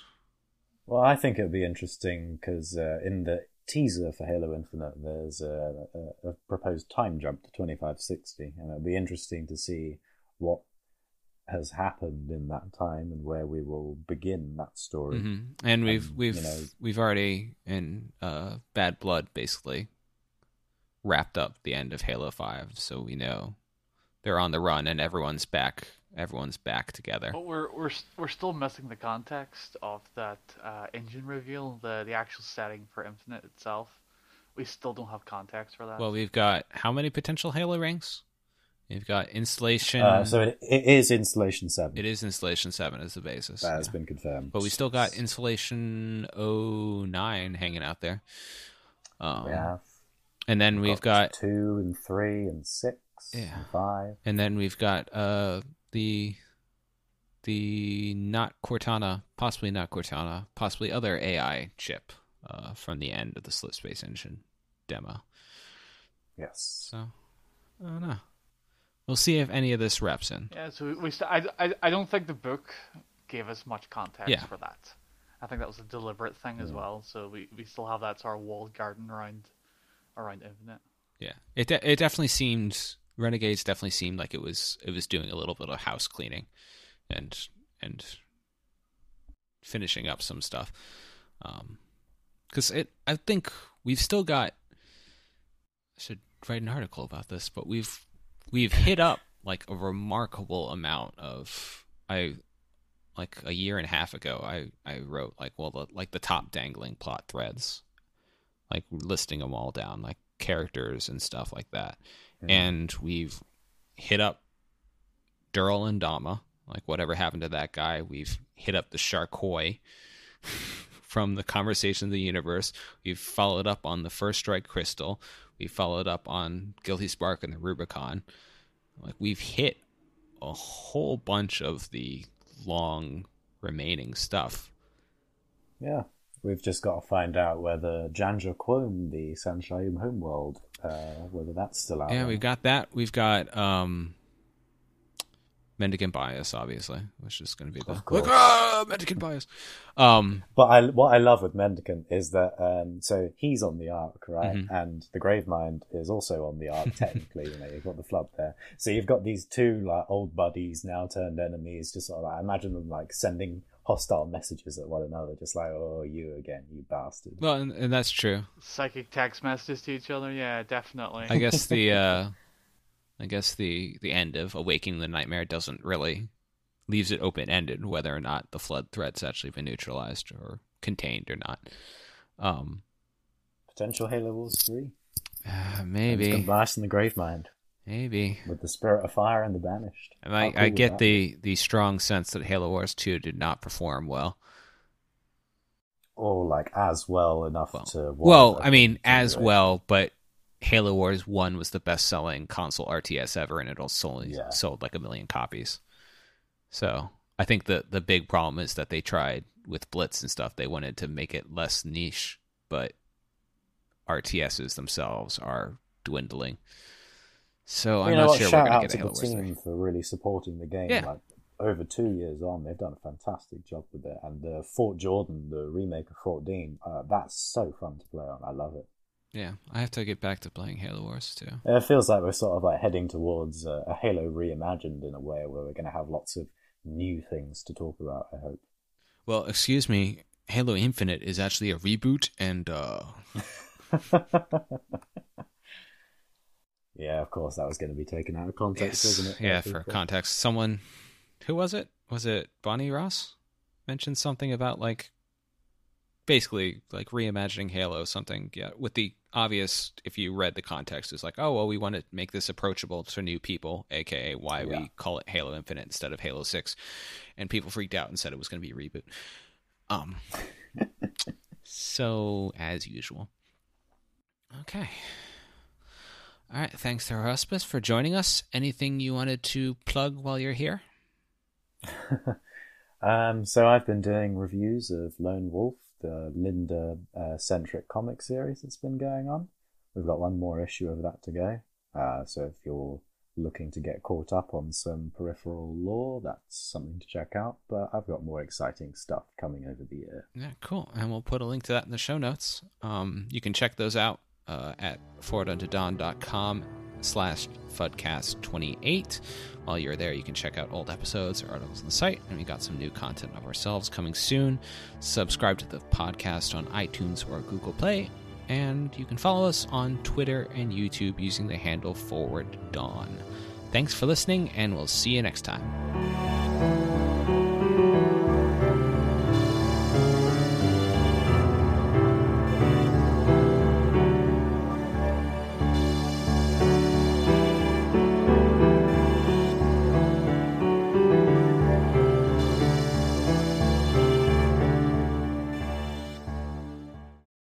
Well, I think it'd be interesting because uh, in the teaser for Halo Infinite, there's a, a, a proposed time jump to 2560, and it'd be interesting to see what has happened in that time and where we will begin that story. Mm-hmm. And we've and, we've you know, we've already in uh, Bad Blood basically wrapped up the end of Halo Five, so we know they're on the run and everyone's back everyone's back together. But we're we're we're still missing the context of that uh, engine reveal, the the actual setting for Infinite itself. We still don't have context for that. Well, we've got how many potential Halo rings? We've got installation. Uh, so it, it is installation seven. it is installation seven as the basis. That has yeah. been confirmed. But we still got installation 09 hanging out there. Um, We have And then we've got two and three and six Yeah. and five. and then we've got uh the the not Cortana, possibly not Cortana, possibly other AI chip uh, from the end of the Slipspace Engine demo. Yes. So I don't know. We'll see if any of this reps in. yeah, so we, we st- I, I I don't think the book gave us much context Yeah. for that. I think that was a deliberate thing as well. So we, we still have that sort of walled garden around around Infinite. Yeah, it de- it definitely seemed Renegades definitely seemed like it was it was doing a little bit of house cleaning, and and finishing up some stuff. Um, because it I think we've still got. I should write an article about this, but we've we've hit up like a remarkable amount of I like a year and a half ago I I wrote like well the, like the top dangling plot threads like listing them all down like characters and stuff like that. Mhm. and we've hit up Durl and Dama like whatever happened to that guy? We've hit up the Sharquoi from the conversation of the universe we've followed up on the first strike crystal we followed up on Guilty Spark and the Rubicon like we've hit a whole bunch of the long remaining stuff. Yeah. We've just got to find out whether Janjur Qom, the San'Shyuum homeworld, uh, whether that's still out Yeah, there. we've got that. We've got um Mendicant Bias, obviously, which is going to be the Of course. Like, ah, Mendicant Bias. Um, But I, what I love with Mendicant is that um, so he's on the Ark, right? Mhm. And the Gravemind is also on the Ark technically. you know, you've got the flood there, so you've got these two like old buddies now turned enemies. Just sort of like imagine them like sending hostile messages at one another, just like "Oh, you again, you bastard." well, and, and that's true. Psychic text messages to each other. Yeah, definitely. I guess the uh, I guess the the end of Awakening the Nightmare doesn't really leaves it open ended whether or not the flood threat's actually been neutralized or contained or not. Um, Potential Halo Wars three. uh, maybe, Bias in the Gravemind maybe. with the Spirit of Fire and the Banished. And I, cool I get that the, the strong sense that Halo Wars 2 did not perform well. or like as well enough Well, to. well I mean, as well, but Halo Wars 1 was the best selling console RTS ever, and it also only Yeah. sold like a million copies. So I think the, the big problem is that they tried with Blitz and stuff, they wanted to make it less niche, but RTSs themselves are dwindling. So I'm you know not sure Shout we're going out to get a Halo the Wars 3. team for really supporting the game. Yeah. Like over two years on, they've done a fantastic job with it. And uh, Fort Jordan, the remake of Fort Deen, uh, that's so fun to play on. I love it. Yeah, I have to get back to playing Halo Wars too. It feels like we're sort of like heading towards uh, a Halo reimagined in a way where we're going to have lots of new things to talk about. I hope. Well, excuse me, Halo Infinite is actually a reboot, and uh, yeah, of course, that was going to be taken out of context, yes, wasn't it? yeah, for context, someone who was it? Was it Bonnie Ross? Mentioned something about like basically like reimagining Halo, something yeah, with the obvious. If you read the context, is like, oh well, we want to make this approachable to new people, aka why Yeah. we call it Halo Infinite instead of Halo Six, and people freaked out and said it was going to be a reboot. Um. so as usual. Okay. All right. Thanks to Hospice for joining us. Anything you wanted to plug while you're here? Um, so I've been doing reviews of Lone Wolf, the Linda uh, centric comic series that's been going on. We've got one more issue of that to go. Uh, so if you're looking to get caught up on some peripheral lore, that's something to check out. But I've got more exciting stuff coming over the year. Yeah, cool. And we'll put a link to that in the show notes. Um, you can check those out uh, at forwarduntodawn.com slash fudcast28. While you're there, you can check out old episodes or articles on the site, and we got some new content of ourselves coming soon. Subscribe to the podcast on iTunes or Google Play, and you can follow us on Twitter and YouTube using the handle Forward Dawn. Thanks for listening, and we'll see you next time.